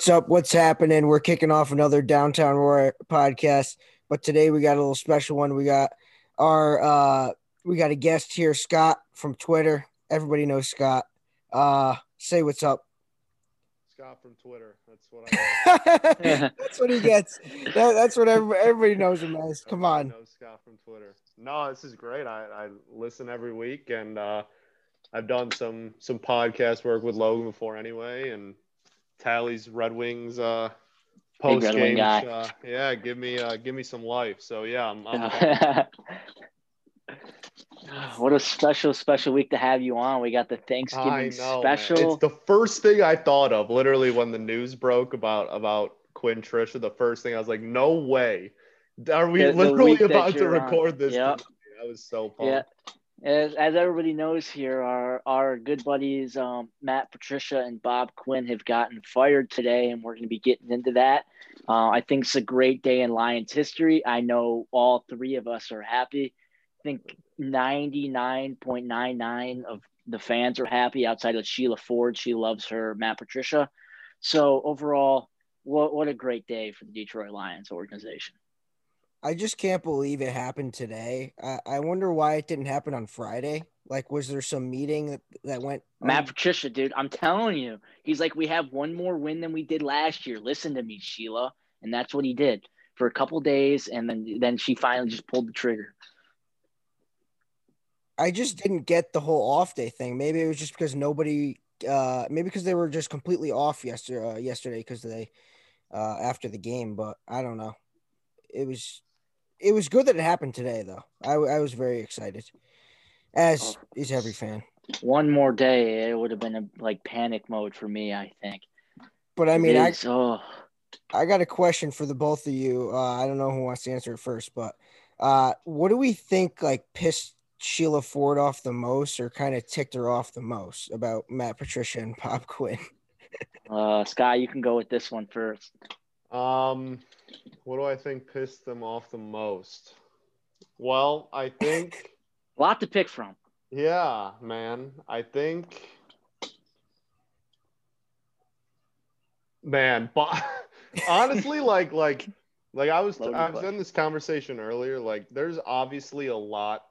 What's up? What's happening? We're kicking off another Downtown Roar podcast, but today we got a little special one. We got our uh we got a guest here, Scott from Twitter. Everybody knows Scott. Uh say what's up. Scott from Twitter. That's what I that's what he gets. That, that's what everybody, everybody knows him as. Come on. know Scott from Twitter. No, this is great. I, I listen every week and uh I've done some some podcast work with Logan before anyway and Tally's Red Wings uh post Red Wing game. guy. Uh, yeah, give me uh give me some life. So yeah, I'm, I'm what a special, special week to have you on. We got the Thanksgiving know. man. special. It's the first thing I thought of literally when the news broke about about QuinnTricia. The first thing I was like, no way. Are we The- the literally that about to you're on. record this? Yep. I was so pumped. yeah. As, as everybody knows here, our, our good buddies um, Matt Patricia and Bob Quinn have gotten fired today, and we're going to be getting into that. Uh, I think it's a great day in Lions history. I know all three of us are happy. I think 99.99 of the fans are happy outside of Sheila Ford. She loves her Matt Patricia. So overall, what, what a great day for the Detroit Lions organization. I just can't believe it happened today. I, I wonder why it didn't happen on Friday. Like, was there some meeting that, that went? Matt Patricia, dude, I'm telling you, he's like, we have one more win than we did last year. Listen to me, Sheila, and that's what he did for a couple days, and then then she finally just pulled the trigger. I just didn't get the whole off day thing. Maybe it was just because nobody. Uh, maybe because they were just completely off yesterday. Uh, yesterday because they, uh, after the game. But I don't know. It was, it was good that it happened today, though. I, I was very excited, as Oh. is every fan. One more day, it would have been a, like panic mode for me. I think. But I mean, I, oh, I got a question for the both of you. Uh, I don't know who wants to answer it first, but uh, what do we think like pissed Sheila Ford off the most, or kind of ticked her off the most about Matt Patricia and Bob Quinn? uh, Sky, you can go with this one first. Um, what do I think pissed them off the most? Well, I think, A lot to pick from. yeah, man. I think, man, but honestly, like, like, like I was, Loaded I was in this conversation earlier. Like, there's obviously a lot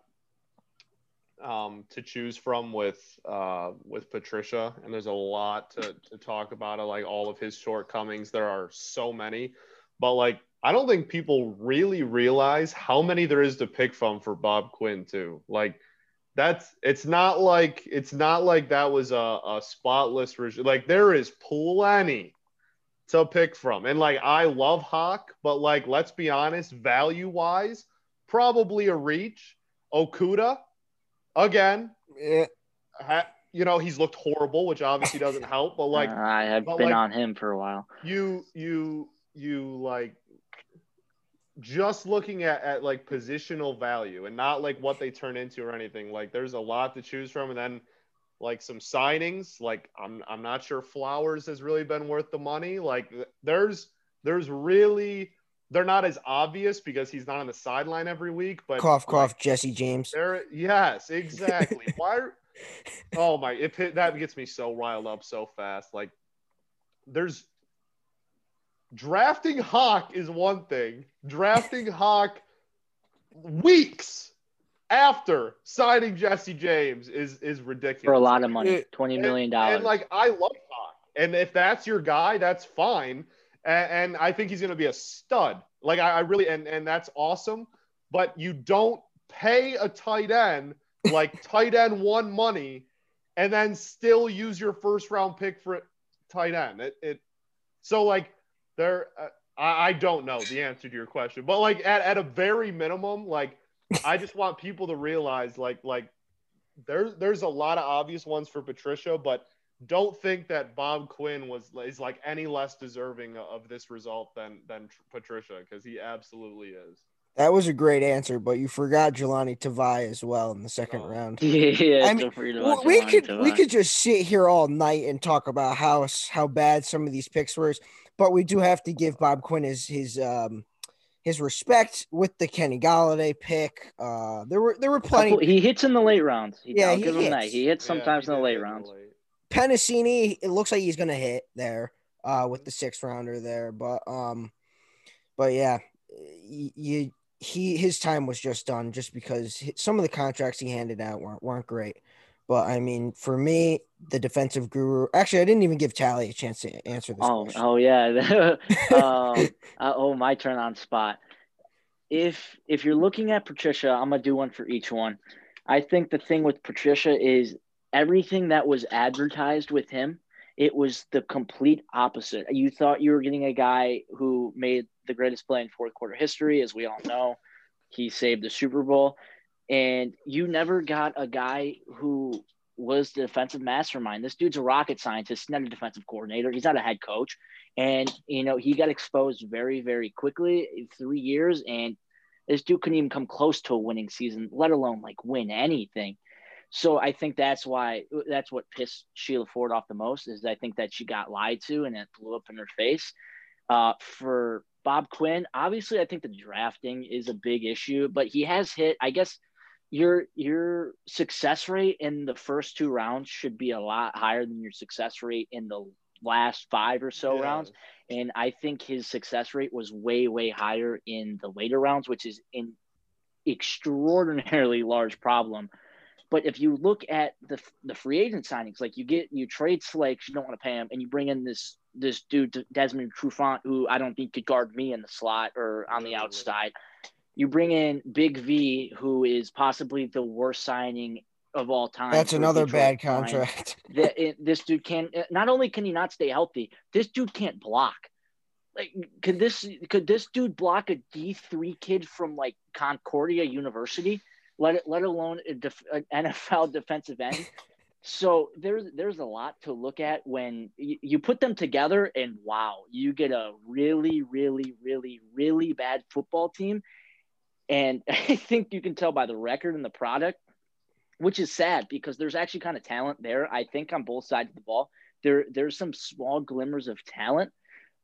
um to choose from with uh with Patricia and there's a lot to to talk about like all of his shortcomings there are so many but like I don't think people really realize how many there is to pick from for Bob Quinn too. Like that's it's not like it's not like that was a, a spotless regime like there is plenty to pick from. And like I love Hock but like let's be honest value wise probably a reach. Okudah again Yeah, ha, you know he's looked horrible which obviously doesn't help but like Uh, I have been like- on him for a while. you you you like just looking at, at like positional value and not like what they turn into or anything like there's a lot to choose from and then like some signings like i'm i'm not sure flowers has really been worth the money like there's there's really they're not as obvious because he's not on the sideline every week but cough, like, cough, Jesse James. there, yes, exactly. Why? Oh my! It that gets me so riled up so fast. Like, there's drafting Hock is one thing. Drafting Hock weeks after signing Jesse James is is ridiculous For a lot of money, twenty million twenty And- dollars. And like I love Hock, and if that's your guy, that's fine. And, and I think he's going to be a stud. Like I, I really, and and that's awesome. But you don't pay a tight end like tight end one money, and then still use your first round pick for tight end. It, it so like there. Uh, I, I don't know the answer to your question, but like at, at a very minimum, like I just want people to realize like like there's there's a lot of obvious ones for Patricia, but don't think that Bob Quinn was is like any less deserving of this result than than Tr- Patricia because he absolutely is. That was a great answer, but you forgot Jahlani Tavai as well in the second Oh. round. yeah, I mean, Well, we Jahlani could we could just sit here all night and talk about how how bad some of these picks were, but we do have to give Bob Quinn his his um his respect with the Kenny Golladay pick. Uh, there were there were plenty. Couple- he hits in the late rounds. He, Yeah, I'll he give him that. hits. He hits Yeah, sometimes he in the late rounds. late. Penisini, it looks like he's gonna hit there. uh, with the sixth rounder there. But um, but yeah, you he his time was just done just because some of the contracts he handed out weren't weren't great. But I mean, for me, the defensive guru. Actually, I didn't even give Tally a chance to answer this. Oh, question. oh yeah. um, uh, oh, my turn on spot. If if you're looking at Patricia, I'm gonna do one for each one. I think the thing with Patricia is everything that was advertised with him, it was the complete opposite. You thought you were getting a guy who made the greatest play in fourth quarter history, as we all know. He saved the Super Bowl and you never got a guy who was the defensive mastermind. This dude's a rocket scientist, not a defensive coordinator. He's not a head coach. And, you know, he got exposed very, very quickly in three years. And this dude couldn't even come close to a winning season, let alone like win anything. So I think that's why that's what pissed Sheila Ford off the most is I think that she got lied to and it blew up in her face. Uh, for Bob Quinn, obviously, I think the drafting is a big issue, but he has hit, I guess – your your success rate in the first two rounds should be a lot higher than your success rate in the last five or so yeah. rounds. And i think his success rate was way way higher in the later rounds which is an extraordinarily large problem. But if you look at the the free agent signings like you get you trade Slay you don't want to pay him and you bring in this this dude Desmond Trufant who I don't think could guard me in the slot or on the outside you bring in Big V, who is possibly the worst signing of all time. That's another bad contract. that this dude can not only can he not stay healthy, this dude can't block. Like, could this could this dude block a D three kid from like Concordia University? Let it, let alone a def, an NFL defensive end. so there's there's a lot to look at when you, you put them together, and wow, you get a really really really really bad football team and I think you can tell by the record and the product, which is sad because there's actually kind of talent there. I think on both sides of the ball, there there's some small glimmers of talent,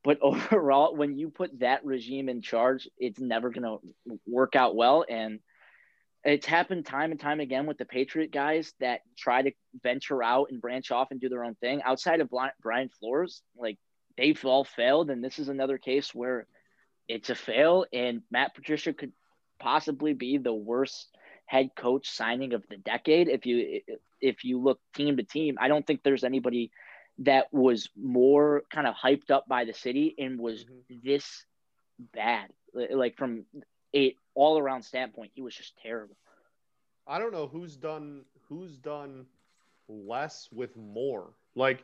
but overall, when you put that regime in charge, it's never going to work out well. And it's happened time and time again with the Patriot guys that try to venture out and branch off and do their own thing. Outside of Brian Flores, like they've all failed, and this is another case where it's a fail. And Matt Patricia could possibly be the worst head coach signing of the decade. If you if you look team to team, I don't think there's anybody that was more kind of hyped up by the city and was mm-hmm. this bad. Like from a all around standpoint, he was just terrible. I don't know who's done who's done less with more. Like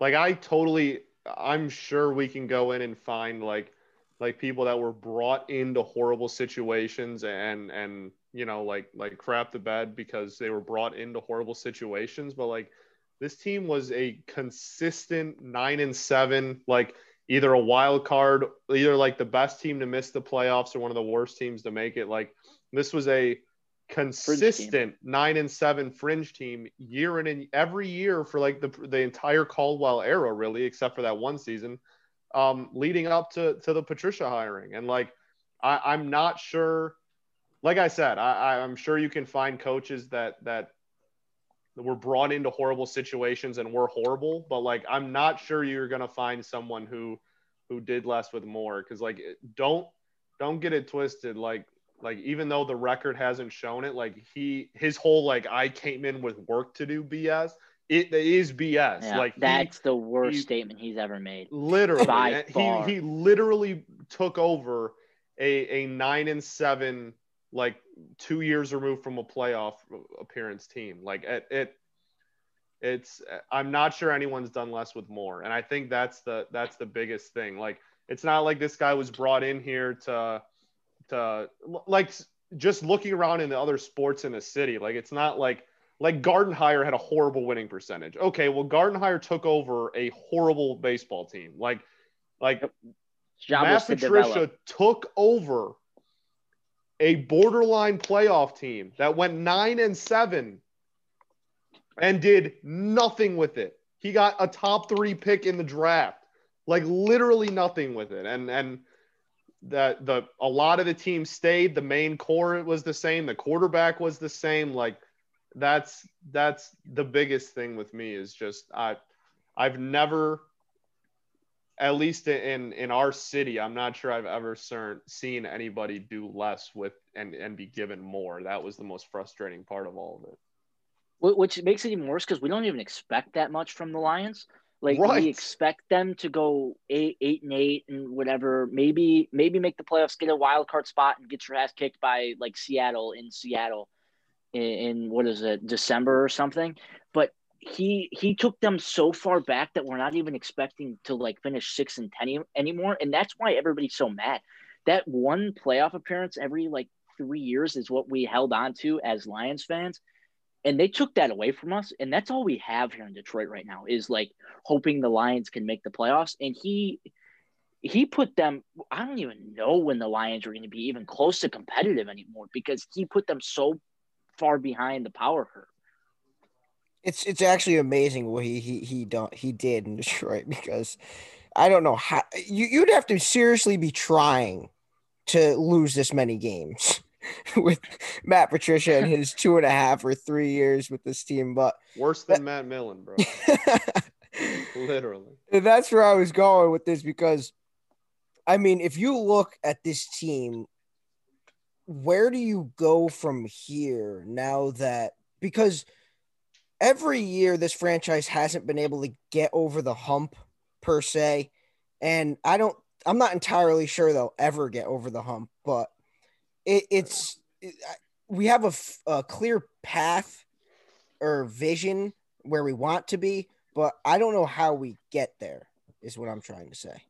like I totally I'm sure we can go in and find like like people that were brought into horrible situations and and you know like like crap the bed because they were brought into horrible situations. But like this team was a consistent 9 and 7 like either a wild card either like the best team to miss the playoffs or one of the worst teams to make it. Like this was a consistent 9 and 7 fringe team year in and every year for like the the entire Caldwell era really except for that one season um, leading up to to the Patricia hiring. And like, I, I'm not sure. Like I said, I, I'm sure you can find coaches that that were brought into horrible situations and were horrible. But like, I'm not sure you're gonna find someone who who did less with more. Because like, don't don't get it twisted. Like like even though the record hasn't shown it, like he his whole like I came in with work to do BS it is BS. Yeah, like that's he, the worst he, statement he's ever made. Literally, he he literally took over a a nine and seven like two years removed from a playoff appearance team. Like it, it it's I'm not sure anyone's done less with more, and I think that's the that's the biggest thing. Like it's not like this guy was brought in here to to like just looking around in the other sports in the city. Like it's not like like Gardenhire had a horrible winning percentage. Okay, well Gardenhire took over a horrible baseball team. Like like Job Matt Patricia took over a borderline playoff team that went 9 and 7 and did nothing with it. He got a top 3 pick in the draft. Like literally nothing with it. And and that the a lot of the team stayed, the main core was the same, the quarterback was the same like that's that's the biggest thing with me is just I I've never at least in in our city, I'm not sure I've ever seen anybody do less with and and be given more. That was the most frustrating part of all of it. Which makes it even worse because we don't even expect that much from the Lions. Like Right. we expect them to go eight, eight and eight and whatever. Maybe, maybe make the playoffs, get a wild card spot, and get your ass kicked by like Seattle in Seattle in, in what is it, December or something. But he he took them so far back that we're not even expecting to like finish six and ten anymore, and that's why everybody's so mad. That one playoff appearance every like three years is what we held on to as Lions fans and they took that away from us and that's all we have here in detroit right now is like hoping the lions can make the playoffs and he he put them i don't even know when the lions are going to be even close to competitive anymore because he put them so far behind the power curve It's it's actually amazing what he he he done he did in Detroit because I don't know how you you'd have to seriously be trying to lose this many games with Matt Patricia and his two and a half or three years with this team, but Worse than Matt Millen, bro. Literally. that's where I was going with this because I mean, if you look at this team, where do you go from here now that because every year this franchise hasn't been able to get over the hump per se, and I don't, I'm not entirely sure they'll ever get over the hump, but it, it's it, we have a, a clear path or vision where we want to be, but I don't know how we get there. Is what I'm trying to say.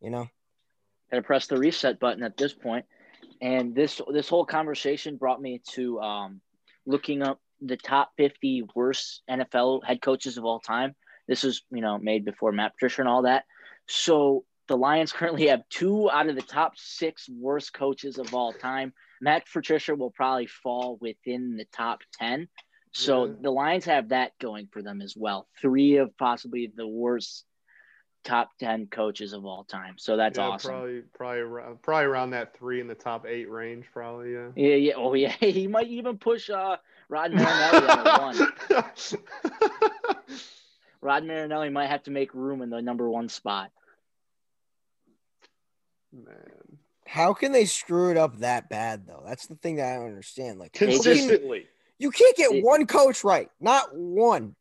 You know, gotta press the reset button at this point and this this whole conversation brought me to um, looking up the top 50 worst nfl head coaches of all time. This was you know made before matt patricia and all that. So the lions currently have two out of the top six worst coaches of all time. Matt patricia will probably fall within the top 10 so Yeah. the lions have that going for them as well. Three of possibly the worst top 10 coaches of all time so that's yeah, awesome Probably, probably, around, probably around that three in the top eight range. Probably, yeah. Yeah, yeah. Oh, yeah. He might even push uh, Rod Marinelli on one. Rod Marinelli might have to make room in the number one spot. Man, how can they screw it up that bad though? That's the thing that I don't understand. Like, consistently. you can't get one coach right, not one.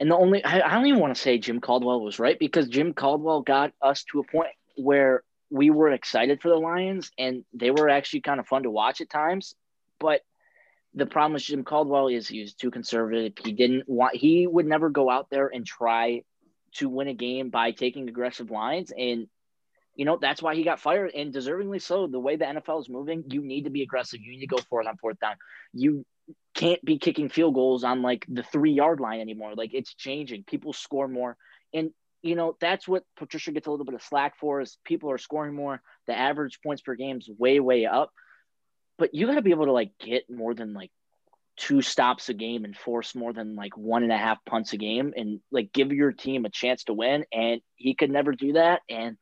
And the only, I, I don't even want to say Jim Caldwell was right because Jim Caldwell got us to a point where we were excited for the Lions and they were actually kind of fun to watch at times. But the problem with Jim Caldwell is he was too conservative. He didn't want, he would never go out there and try to win a game by taking aggressive lines. And, you know, that's why he got fired and deservingly so. The way the NFL is moving, you need to be aggressive. You need to go for it on fourth down. You can't be kicking field goals on like the three yard line anymore. Like it's changing. People score more. And, you know, that's what Patricia gets a little bit of slack for is people are scoring more. The average points per game is way, way up. But you got to be able to like get more than like two stops a game and force more than like one and a half punts a game and like give your team a chance to win. And he could never do that. And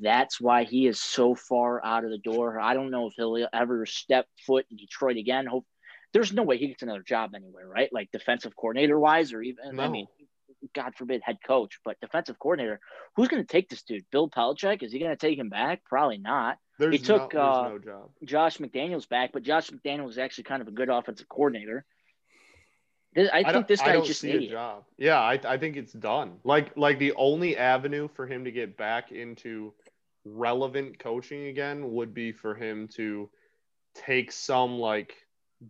that's why he is so far out of the door. I don't know if he'll ever step foot in Detroit again. Hope there's no way he gets another job anywhere, right? Like defensive coordinator wise, or even I mean, God forbid, head coach, but defensive coordinator. Who's going to take this dude? Bill Belichick? Is he going to take him back? Probably not. There's, took, no, uh, no job. Josh McDaniels back, but Josh McDaniels is actually kind of a good offensive coordinator. This, I, think don't- this I guy's just see a job. Yeah, I, I think it's done. Like like the only avenue for him to get back into relevant coaching again would be for him to take some like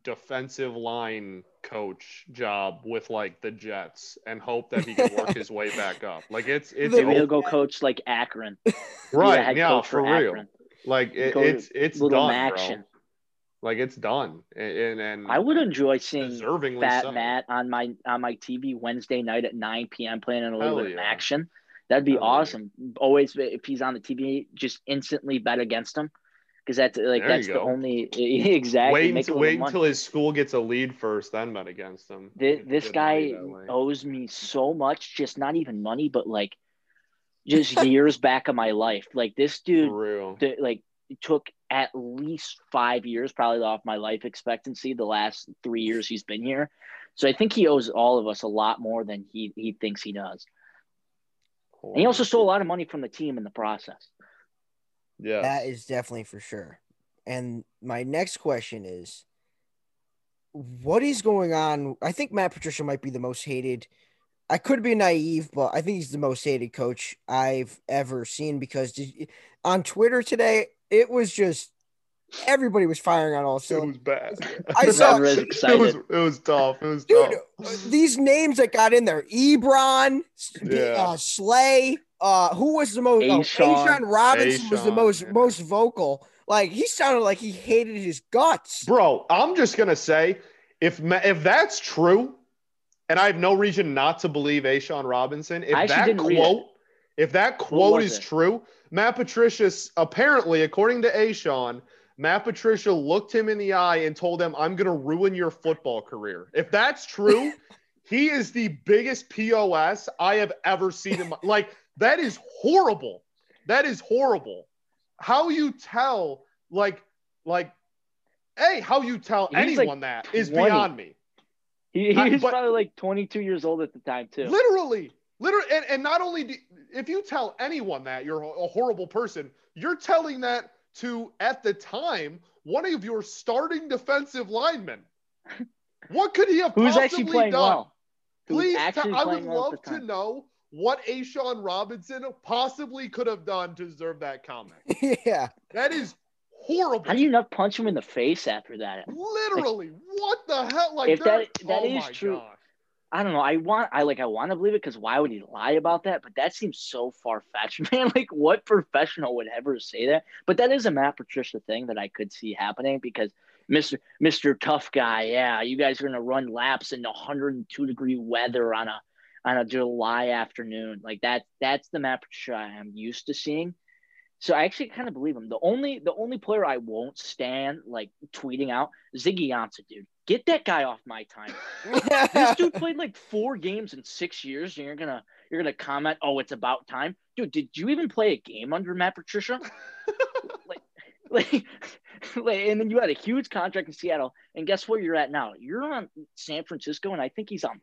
defensive line coach job with like the Jets and hope that he can work his way back up. Like it's it's The- Maybe he'll go coach like Akron. Right. head Yeah, coach for real. Akron. Like it, it's it's done, action. bro. Like it's done, and and, and I would enjoy seeing deservingly Fat so. Matt on my on my TV Wednesday night at 9 p.m. playing in a little Hell bit of action. That'd be Hell yeah. awesome. Always, if he's on the TV, just instantly bet against him because that's like There that's the only exactly. Wait, until, wait until his school gets a lead first, then bet against him. This, this guy money that way. owes me so much, just not even money, but like just years back of my life. Like this dude, the, like took at least five years probably off my life expectancy the last three years he's been here. So I think he owes all of us a lot more than he he thinks he does. And he also stole a lot of money from the team in the process. Yeah. That is definitely for sure. And my next question is what is going on? I think Matt Patricia might be the most hated. I could be naive, but I think he's the most hated coach I've ever seen because did, on Twitter today, it was just everybody was firing on all cylinders. It was bad. I saw- Everyone's it was it was tough. It was Dude, tough. these names that got in there, Ebron, Yeah. uh, Slay, uh, who was the most? Oh, A'Shawn. A'Shawn Robinson was the most yeah. most vocal. Like he sounded like he hated his guts. Bro, I'm just gonna say if if that's true, and I have no reason not to believe A'Shawn Robinson, if I that didn't read it. quote, if that quote is it? true, Matt Patricia apparently, according to A'Shawn, Matt Patricia looked him in the eye and told him, "I'm gonna ruin your football career." If that's true, he is the biggest pos I have ever seen in my like. That is horrible. That is horrible. How you tell like like hey how you tell He's, like, anyone that is 20. beyond me He, he I- was but- probably like 22 years old at the time too. literally literally and, and not only do, if you tell anyone that you're a horrible person you're telling that to at the time one of your starting defensive linemen what could he have Who's possibly actually playing done well? Please, tell- I would well love to know what A'Shawn Robinson possibly could have done to deserve that comment. yeah, That is horrible. How do you not punch him in the face after that? Literally, what the hell? Like If that- that oh is my true- gosh. I don't know. I want, I like, I want to believe it because why would he lie about that? But that seems so far fetched, man. Like, what professional would ever say that? But that is a Matt Patricia thing that I could see happening because Mister Mister Tough Guy, yeah, you guys are gonna run laps in 102 degree weather on a on a July afternoon. Like that, that's the Matt Patricia I am used to seeing. So I actually kind of believe him. The only the only player I won't stand like tweeting out Ziggy Ansah, dude. Get that guy off my time this dude played like four games in six years, and you're gonna you're gonna comment, oh, it's about time, dude. Did you even play a game under Matt Patricia? like, like, like, and then you had a huge contract in Seattle, and guess where you're at now? You're on San Francisco, and I think he's on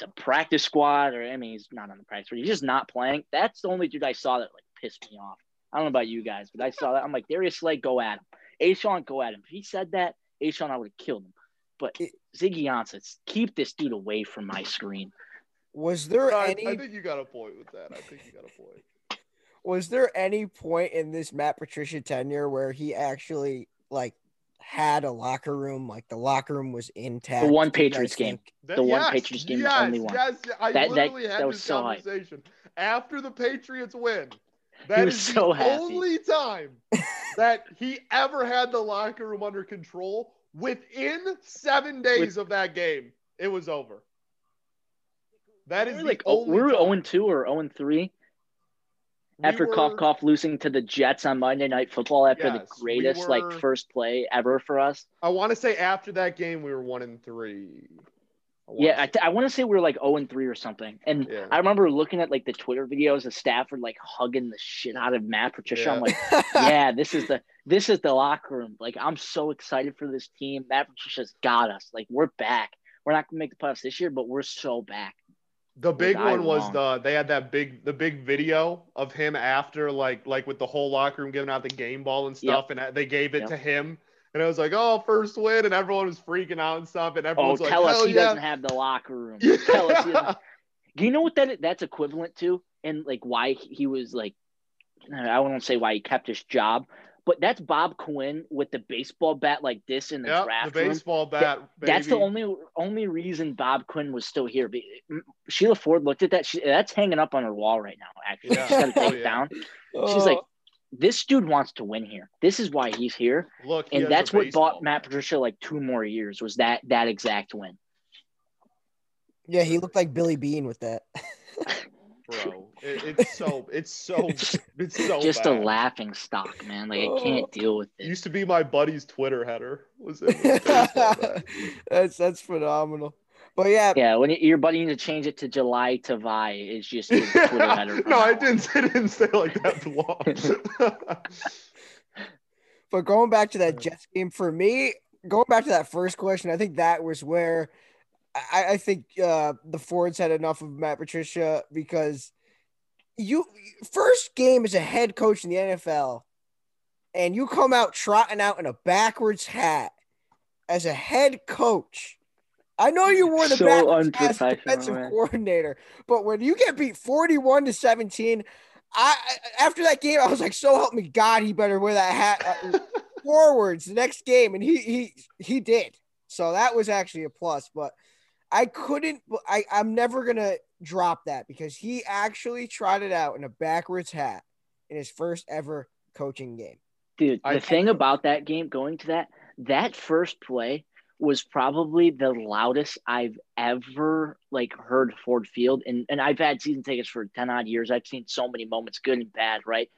the practice squad, or I mean, he's not on the practice, squad. he's just not playing. That's the only dude I saw that like pissed me off. I don't know about you guys, but I saw that. I'm like, Darius Slay, go at him. A'Shawn, go at him. If he said that, A'Shawn, I would have killed him. But It- Ziggy Ansah, keep this dude away from my screen. was there I, any I think you got a point with that. I think you got a point. was there any point in this Matt Patricia tenure where he actually like had a locker room, like the locker room was intact? The one Do you Patriots game. think- That- The one yes, Patriots game, the only one. Yes, I That- that- had that was this so hype. conversation after the Patriots win. That was is so the happy. only time that he ever had the locker room under control. Within seven days of that game, it was over. That is We're the like oh, we were time. 0 2 or 0 3 We after cough were- cough losing to the Jets on Monday Night Football after Yes, the we greatest were- like first play ever for us. I want to say after that game, we were one and three. I wanna Yeah, I, th- I want to say we were like 0 and 3 or something. And Yeah. I remember looking at like the Twitter videos of Stafford like hugging the shit out of Matt Patricia. I'm like, yeah, this is the this is the locker room. Like I'm so excited for this team. Matt Patricia's got us. Like we're back. We're not gonna make the playoffs this year, but we're so back. The big one was wrong? the they had that big the big video of him after like like with the whole locker room giving out the game ball and Yep. stuff, and they gave it Yep. to him, and it was like, oh, first win, and everyone was freaking out and stuff, and Oh, like, tell us he yeah. doesn't have the locker room. Tell us he doesn't. Do you know what that that's equivalent to, and like why he was like, I won't say why he kept his job, but that's Bob Quinn with the baseball bat like this in the Yep, the draft room. baseball bat. That's the only only reason Bob Quinn was still here. Be- Sheila Ford looked at that. She, that's hanging up on her wall right now. Actually, Yeah. she's got to take Oh, it yeah. down. Oh, She's like, this dude wants to win here. This is why he's here, Look, he and has that's what baseball bought Matt. Patricia like two more years. Was that that exact win? yeah, he looked like Billy Beane with that. bro. It, it's so it's so it's so Just bad. a laughing stock, man. Like I can't oh. deal with it. Used to be my buddy's Twitter header. Was it? was baseball bat. that's that's phenomenal. But yeah, Yeah, when your buddy needs to change it to July to Vi is just his Twitter header. no, I didn't. I didn't say like that long. But going back to that uh. Jets game for me, going back to that first question, I think that was where I, I think uh, the Fords had enough of Matt Patricia because you first game as a head coach in the NFL, and you come out trotting out in a backwards hat as a head coach. I know you wore the So backwards hat as defensive man. coordinator, but when you get beat forty-one to seventeen, I I- after that game I was like, so help me God, he better wear that hat uh, forwards the next game, and he he he did. So that was actually a plus, but I couldn't. I I'm never gonna drop that because he actually tried it out in a backwards hat in his first ever coaching game. Dude, I- the thing about that game, going to that, that first play was probably the loudest I've ever like heard Ford Field, and and I've had season tickets for ten odd years. I've seen so many moments, good and bad. Right,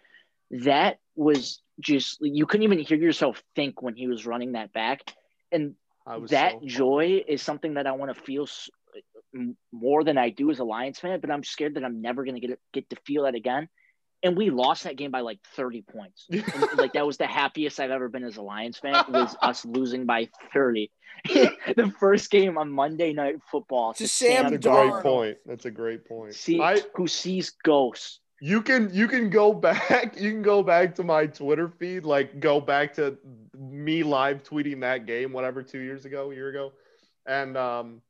that was just you couldn't even hear yourself think when he was running that back, and I was that so- joy is something that I want to feel more than I do as a Lions fan. But I'm scared that I'm never going to get get to feel that again. And we lost that game by like 30 points. And, like that was the happiest I've ever been as a Lions fan was us losing by 30. the first game on Monday Night Football To Sam That's a Darnold. great point. That's a great point. See, I who sees ghosts. You can you can go back you can go back to my Twitter feed like go back to me live tweeting that game whatever two years ago a year ago. And um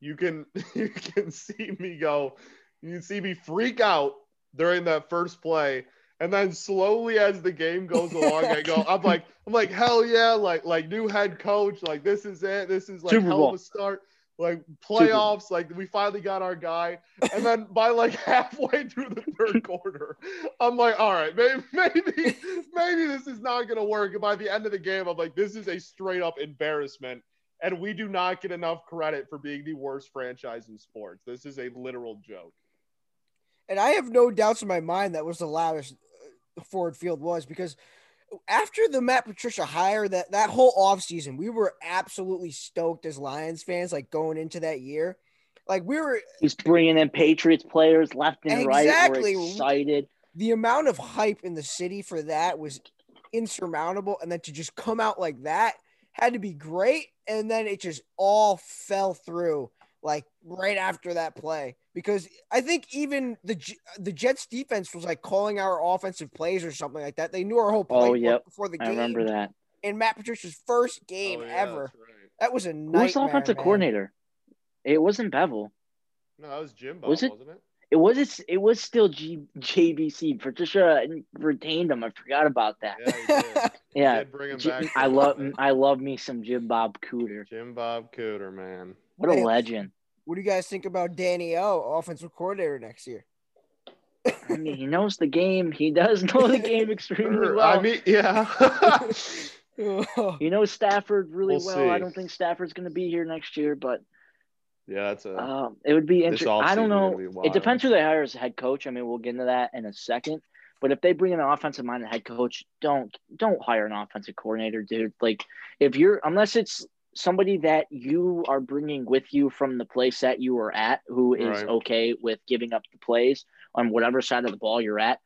you can you can see me go you can see me freak out during that first play. And then slowly as the game goes along I go I'm like I'm like hell yeah like like new head coach like this is it this is like Super hell Bowl. of a start like playoffs like we finally got our guy and then by like halfway through the third quarter, I'm like, all right, maybe, maybe, maybe this is not gonna work. And by the end of the game, I'm like, this is a straight up embarrassment. And we do not get enough credit for being the worst franchise in sports. This is a literal joke. And I have no doubts in my mind that was the loudest uh, Ford Field was because after the Matt Patricia hire, that that whole offseason, we were absolutely stoked as Lions fans, like going into that year. Like we were He's bringing in Patriots players left and right. Exactly. We're excited. the amount of hype in the city for that was insurmountable. And then to just come out like that had to be great. And then it just all fell through like right after that play. Because I think even the the Jets defense was like calling our offensive plays or something like that. They knew our whole play Oh, yep. before the game. I remember that. In Matt Patricia's first oh, game Oh, yeah, ever. right. That was a Who was the nightmare, offensive man. coordinator? It wasn't Bevell. No, that was Jim Bob, Was it? wasn't it? It was it's, it was still G, JBC. Patricia retained him. I forgot about that. Yeah, he did. He Yeah, bring him J- back. for I a love. I love me some Jim Bob Cooter. Jim Bob Cooter, man. What a legend. What do you guys think about Danny O, offensive coordinator next year? I mean, he knows the game. He does know the game extremely well. I mean, yeah. he knows Stafford really We'll well. I don't think Stafford's going to be here next year, but yeah, that's a. um, it would be interesting. I don't know. gonna It depends who they hire as head coach. I mean, we'll get into that in a second. But if they bring in an offensive minded head coach, don't don't hire an offensive coordinator, dude. Like if you're unless it's somebody that you are bringing with you from the place that you are at, who is Right. okay with giving up the plays on whatever side of the ball you're at,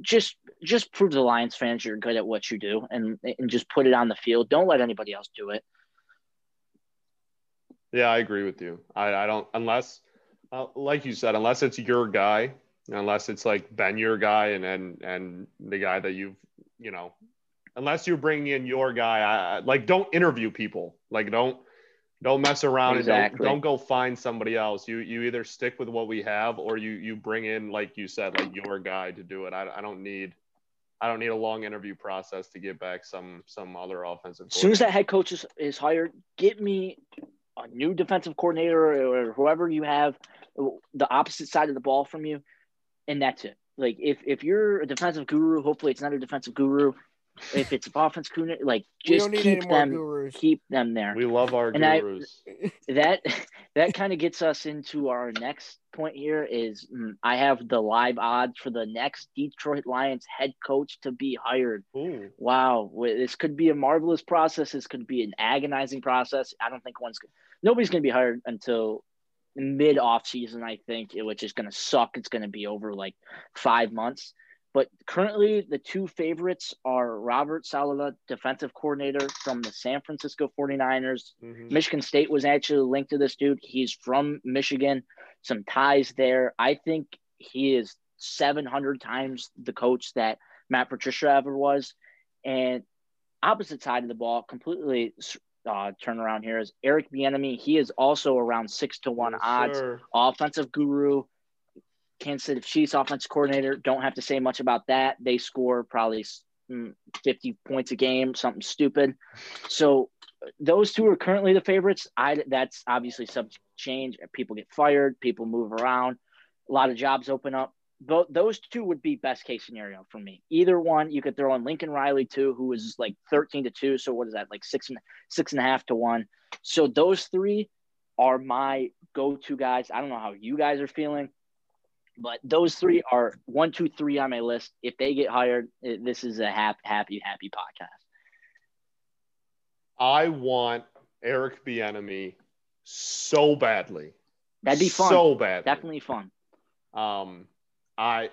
just just prove to the Lions fans you're good at what you do, and and just put it on the field. Don't let anybody else do it. Yeah, I agree with you. I, I don't unless, uh, like you said, unless it's your guy, unless it's like Ben your guy and and and the guy that you've you know, unless you're bringing in your guy, I- like don't interview people. Like don't don't mess around and don't, don't go find somebody else. You you either stick with what we have or you you bring in like you said like your guy to do it. I, I don't need. I don't need a long interview process to get back some some other offensive. As soon as that head coach is, is hired, get me a new defensive coordinator or whoever you have, the opposite side of the ball from you, and that's it. Like if if you're a defensive guru, hopefully it's not a defensive guru. If it's an offense guru, like just don't need any keep them gurus. keep them there. we love our And I- that that kind of gets us into our next point here is mm, I have the live odds for the next Detroit Lions head coach to be hired. Ooh. Wow, this could be a marvelous process. This could be an agonizing process. I don't think one's nobody's going to be hired until mid off season. I think, which is going to suck. It's going to be over like five months. But currently, the two favorites are Robert Saleh, defensive coordinator from the San Francisco 49ers. Mhm. Michigan State was actually linked to this dude. He's from Michigan, some ties there. I think he is 700 times the coach that Matt Patricia ever was. And opposite side of the ball, completely uh, turnaround here is Eric Bieniemy. He is also around six to one Yes, odds. sir. Offensive guru, Kansas City Chiefs offensive coordinator. Don't have to say much about that. They score probably mm, 50 points a game, something stupid. So those two are currently the favorites. I that's obviously subject to change. People get fired, people move around, a lot of jobs open up. Tho- those two would be best case scenario for me. Either one, you could throw in Lincoln Riley too, who is like 13 to two. So what is that like six and six and a half to one? So those three are my go-to guys. I don't know how you guys are feeling, but those three are one, two, three on my list. If they get hired, eh, this is a happy, happy, happy podcast. I want Eric Bieniemy so badly. That'd be fun. So bad. Definitely fun. Um, I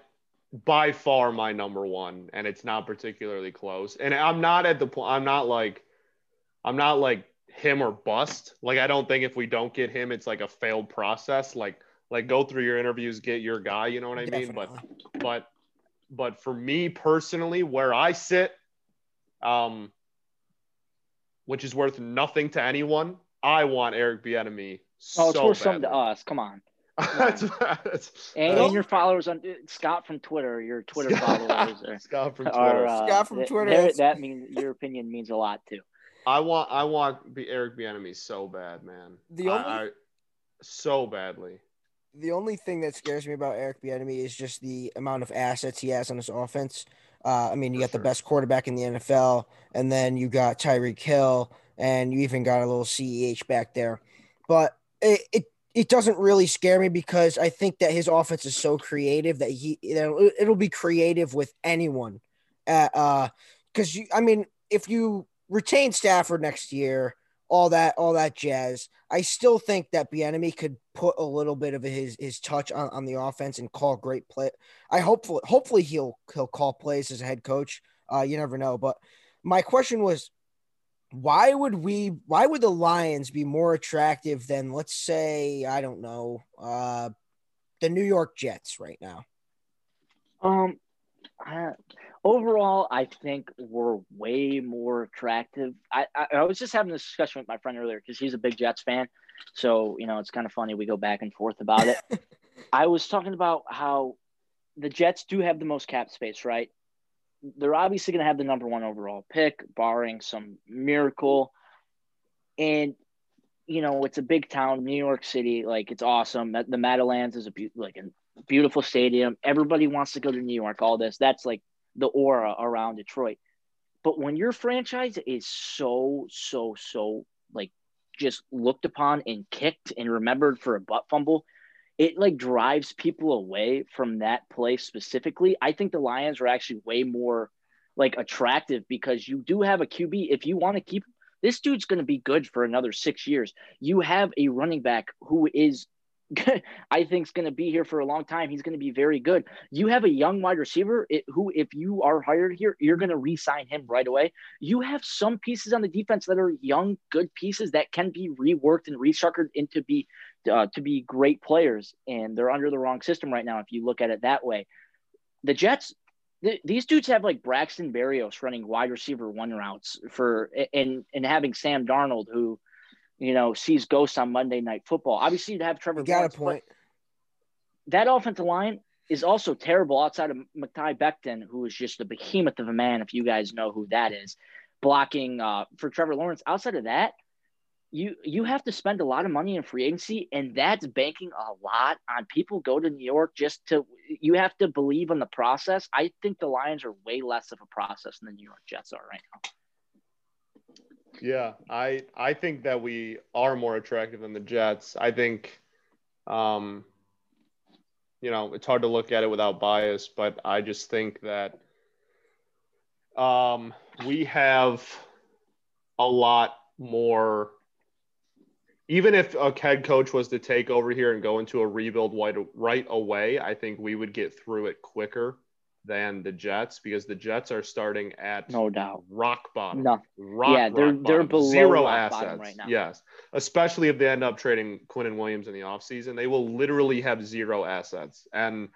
by far my number one, and it's not particularly close. And I'm not at the point. I'm not like, I'm not like him or bust. Like I don't think if we don't get him, it's like a failed process. Like like go through your interviews, get your guy. You know what I mean? But but but for me personally, where I sit, um, which is worth nothing to anyone, I want Eric Bieniemy. Oh, it's so worth something to us. Come on. That's- that's- And, that's- your followers on Scott from Twitter, your Twitter followers are, Scott from Twitter. are uh, Scott from Twitter. they're- That means your opinion means a lot too. I want I want be Eric Bieniemy so bad, man. The I- only- I- so badly. The only thing that scares me about Eric Bieniemy is just the amount of assets he has on his offense. Uh, I mean, you got the best quarterback in the NFL, and then you got Tyreek Hill, and you even got a little CEH back there. But it, it it doesn't really scare me because I think that his offense is so creative that he it'll, it'll be creative with anyone. Uh, uh, because you, I mean, if you retain Stafford next year, all that all that jazz. I still think that Bieniemy could put a little bit of his his touch on, on the offense and call great play. I hopefully hopefully he'll he'll call plays as a head coach. Uh, you never know. But my question was, why would we? Why would the Lions be more attractive than let's say I don't know, uh, the New York Jets right now? Um, I, overall, I think we're way more attractive. I, I, I was just having this discussion with my friend earlier because he's a big Jets fan. So, you know, it's kind of funny. We go back and forth about it. I was talking about how the Jets do have the most cap space, right? They're obviously going to have the number one overall pick, barring some miracle. And, you know, it's a big town, New York City. Like, it's awesome. The Meadowlands is a be- like a beautiful stadium. Everybody wants to go to New York, all this. That's like the aura around Detroit. But when your franchise is so, so, so like just looked upon and kicked and remembered for a butt fumble, it like drives people away from that place specifically. I think the Lions are actually way more like attractive because you do have a QB. If you want to keep this dude's going to be good for another six years. You have a running back who is, I think, is going to be here for a long time. He's going to be very good. You have a young wide receiver who, if you are hired here, you're going to re-sign him right away. You have some pieces on the defense that are young, good pieces that can be reworked and restructured into be uh, to be great players, and they're under the wrong system right now. If you look at it that way, the Jets th- these dudes have like Braxton Berrios running wide receiver one routes for and and having Sam Darnold who, you know, sees ghosts on Monday Night Football. Obviously, you'd have Trevor. You got a Lawrence, but point. That offensive line is also terrible outside of Mekhi Becton, who is just a behemoth of a man. If you guys know who that is, blocking uh, for Trevor Lawrence. Outside of that, you you have to spend a lot of money in free agency, and that's banking a lot on people go to New York just to. You have to believe in the process. I think the Lions are way less of a process than the New York Jets are right now. Yeah, I I think that we are more attractive than the Jets. I think, um, you know, it's hard to look at it without bias, but I just think that, um, we have a lot more. Even if a head coach was to take over here and go into a rebuild right, right away, I think we would get through it quicker than the Jets because the Jets are starting at No doubt. rock bottom. No, Rock, Yeah, they're- rock they're below zero assets right now. Yes, especially if they end up trading Quinn and Williams in the offseason, they will literally have zero assets. And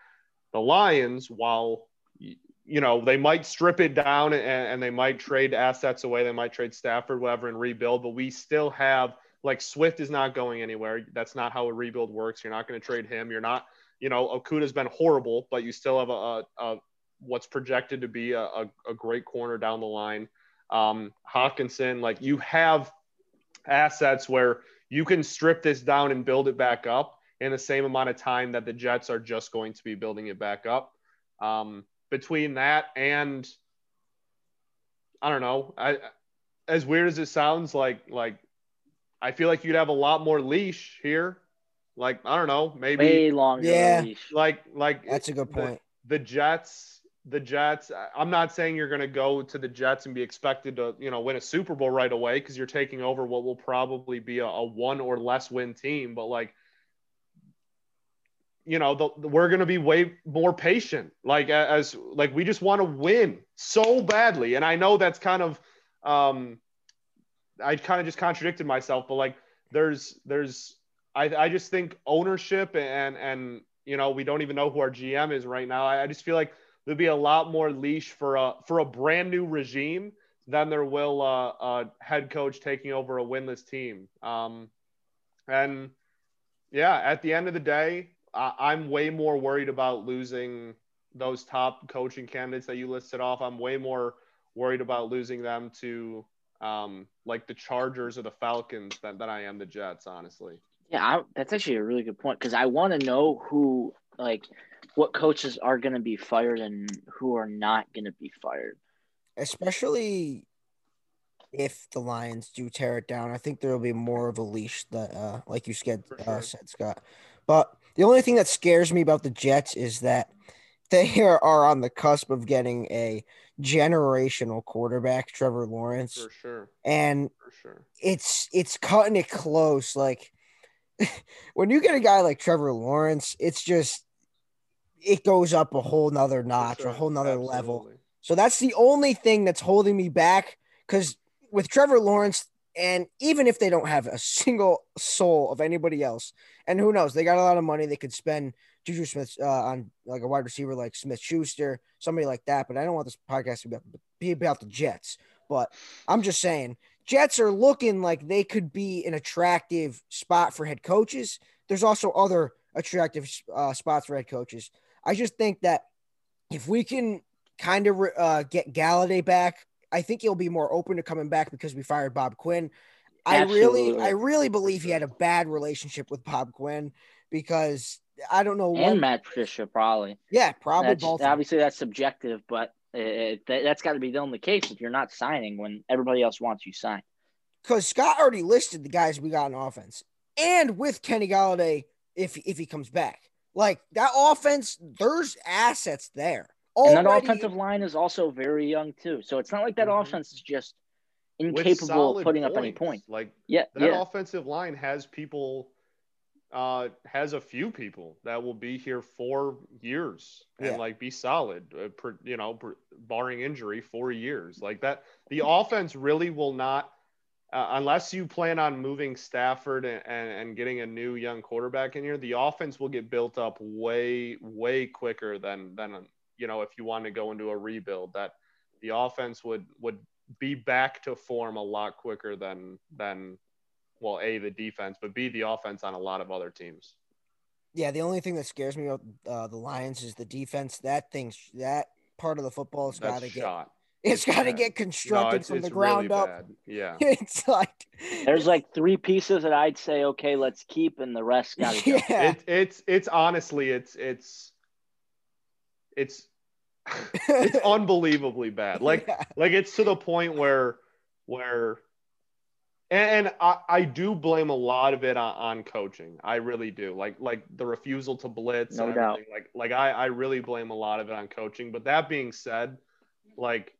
the Lions, while you know they might strip it down and, and they might trade assets away, they might trade Stafford, whatever, and rebuild, but we still have like Swift is not going anywhere. That's not how a rebuild works. You're not going to trade him. You're not, you know, Okudah's been horrible, but you still have a, a, a what's projected to be a, a, a, great corner down the line. Um, Hockenson, like you have assets where you can strip this down and build it back up in the same amount of time that the Jets are just going to be building it back up. Um, between that and I don't know, I as weird as it sounds, like like I feel like you'd have a lot more leash here. Like I don't know, maybe way longer. Yeah, leash. like like That's a good point. The, the Jets, the Jets. I'm not saying you're going to go to the Jets and be expected to you know win a Super Bowl right away because you're taking over what will probably be a, a one or less win team. But like you know, the, the, we're going to be way more patient. Like as like we just want to win so badly, and I know that's kind of, um, I kind of just contradicted myself, but like there's there's I I just think ownership and and you know we don't even know who our GM is right now. I, I just feel like there'd be a lot more leash for a for a brand new regime than there will uh, a head coach taking over a winless team. Um, and yeah, at the end of the day, I'm way more worried about losing those top coaching candidates that you listed off. I'm way more worried about losing them to um, like the Chargers or the Falcons than, than I am the Jets, honestly. Yeah, I, that's actually a really good point because I want to know who, like, what coaches are going to be fired and who are not going to be fired. Especially if the Lions do tear it down, I think there will be more of a leash that, uh, like you said, sure. uh, said Scott. But the only thing that scares me about the Jets is that they are, are on the cusp of getting a generational quarterback, Trevor Lawrence. For sure. And For sure. it's it's cutting it close. Like when you get a guy like Trevor Lawrence, it's just it goes up a whole nother notch, sure. a whole nother Absolutely. level. So that's the only thing that's holding me back. Because with Trevor Lawrence, and even if they don't have a single soul of anybody else, and who knows, they got a lot of money they could spend Juju Smith uh, on like a wide receiver like Smith Schuster, somebody like that. But I don't want this podcast to be about, be about the Jets. But I'm just saying, Jets are looking like they could be an attractive spot for head coaches. There's also other attractive uh, spots for head coaches. I just think that if we can kind of uh, get Golladay back, I think he'll be more open to coming back because we fired Bob Quinn. I really, I really believe he had a bad relationship with Bob Quinn because I don't know And what. Matt Patricia, probably. Yeah, probably That's, both. obviously, that's subjective, but it, that, that's got to be the only case if you're not signing when everybody else wants you signed. Because Scott already listed the guys we got in offense, and with Kenny Golladay, if if he comes back, like that offense, there's assets there. And that offensive line is also very young too. So it's not like that Mhm. offense is just With incapable solid of putting up any points. points. Like Yeah, that yeah. offensive line has people uh has a few people that will be here for years and Yeah. like be solid uh, per, you know per, barring injury for years like that the offense really will not uh, unless you plan on moving Stafford and, and, and getting a new young quarterback in here the offense will get built up way way quicker than than you know if you want to go into a rebuild that the offense would would be back to form a lot quicker than than well a the defense but b the offense on a lot of other teams Yeah, the only thing that scares me about uh, the Lions is the defense. That thing, that part of the football has got to get. shot It's got to bad. get no constructed it's, from it's the ground really up. bad. yeah It's like There's like three pieces that I'd say, okay, let's keep, and the rest got to go. yeah, it, it's it's honestly it's it's it's it's unbelievably bad like Yeah. like it's to the point where where and, and I, I do blame a lot of it on, on coaching i really do like like the refusal to blitz No and doubt. like like I, I really blame a lot of it on coaching but that being said like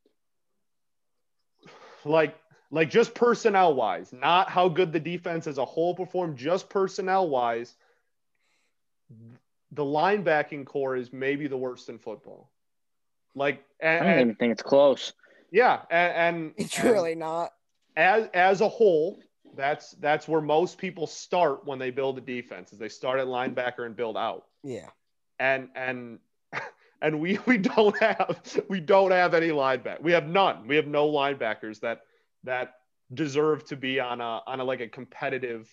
like like just personnel wise not how good the defense as a whole performed just personnel wise the linebacking core is maybe the worst in football like and, I don't even think it's close. yeah, and, and it's and really not. as as a whole, that's that's where most people start when they build a defense. Is they start at linebacker and build out. Yeah, And and and we we don't have we don't have any linebacker. We have none. We have no linebackers that that deserve to be on a on a like a competitive.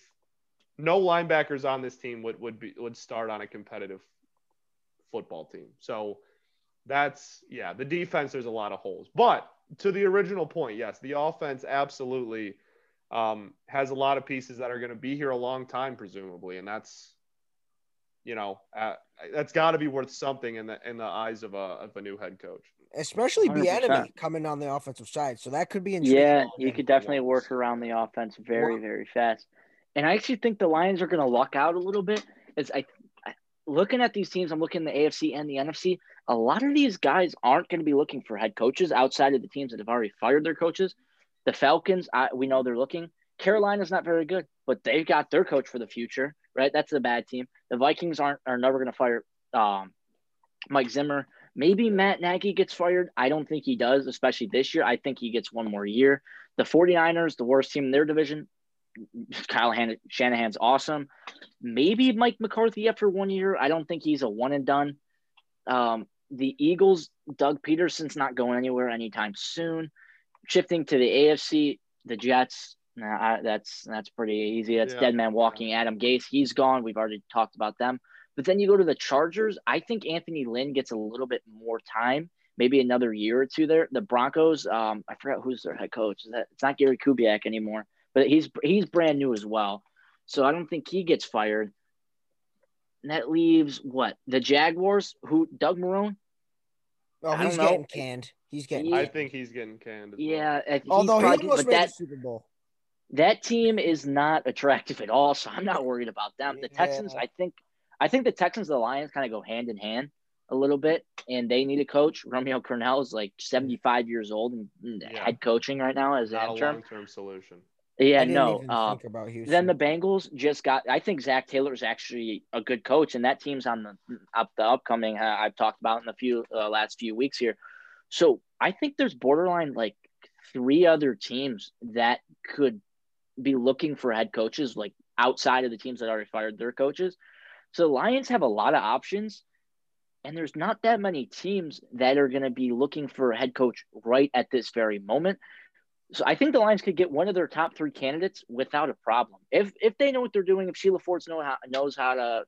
No linebackers on this team would would be would start on a competitive football team. So that's yeah, the defense there's a lot of holes. But to the original point, yes, the offense absolutely um, has a lot of pieces that are going to be here a long time, presumably, and that's you know uh, that's got to be worth something in the in the eyes of a of a new head coach. Especially enemy coming on the offensive side, so that could be interesting. Yeah, you could definitely work around the offense very very fast, and I actually think the Lions are going to luck out a little bit. As I looking at these teams, I'm looking at the AFC and the NFC. A lot of these guys aren't going to be looking for head coaches outside of the teams that have already fired their coaches. The Falcons, I, we know they're looking. Carolina's not very good, but they've got their coach for the future, right? That's a bad team. The Vikings aren't are never going to fire um, Mike Zimmer. Maybe Matt Nagy gets fired. I don't think he does, especially this year. I think he gets one more year. The 49ers, the worst team in their division, Kyle Han- Shanahan's awesome. Maybe Mike McCarthy after one year. I don't think he's a one and done. Um, the Eagles, Doug Pederson's not going anywhere anytime soon. Shifting to the AFC, the Jets. Nah, that's that's pretty easy. That's yeah. dead man walking. Adam Gase, he's gone. We've already talked about them. But then you go to the Chargers. I think Anthony Lynn gets a little bit more time, maybe another year or two there. The Broncos, um, I forgot who's their head coach. Is that it's not Gary Kubiak anymore but he's he's brand new as well. So I don't think he gets fired. And that leaves what the Jaguars, who Doug Marrone. Oh, he's getting canned. He's getting. I think he's getting canned. yeah, well. although probably, he almost made that, the Super Bowl. That team is not attractive at all, so I'm not worried about them. The yeah. Texans, I think, I think the Texans, the Lions, kind of go hand in hand a little bit, and they need a coach. Romeo Crennel is like 75 years old and yeah. head coaching right now as not an interim. long-term solution. Yeah, no. Um, then the Bengals just got. I think Zac Taylor is actually a good coach, and that team's on the up the upcoming. Uh, I've talked about in the few uh, last few weeks here. So I think there's borderline like three other teams that could be looking for head coaches, like outside of the teams that already fired their coaches. So the Lions have a lot of options, and there's not that many teams that are going to be looking for a head coach right at this very moment. So I think the Lions could get one of their top three candidates without a problem. If if they know what they're doing, if Sheila Ford's know how, knows how to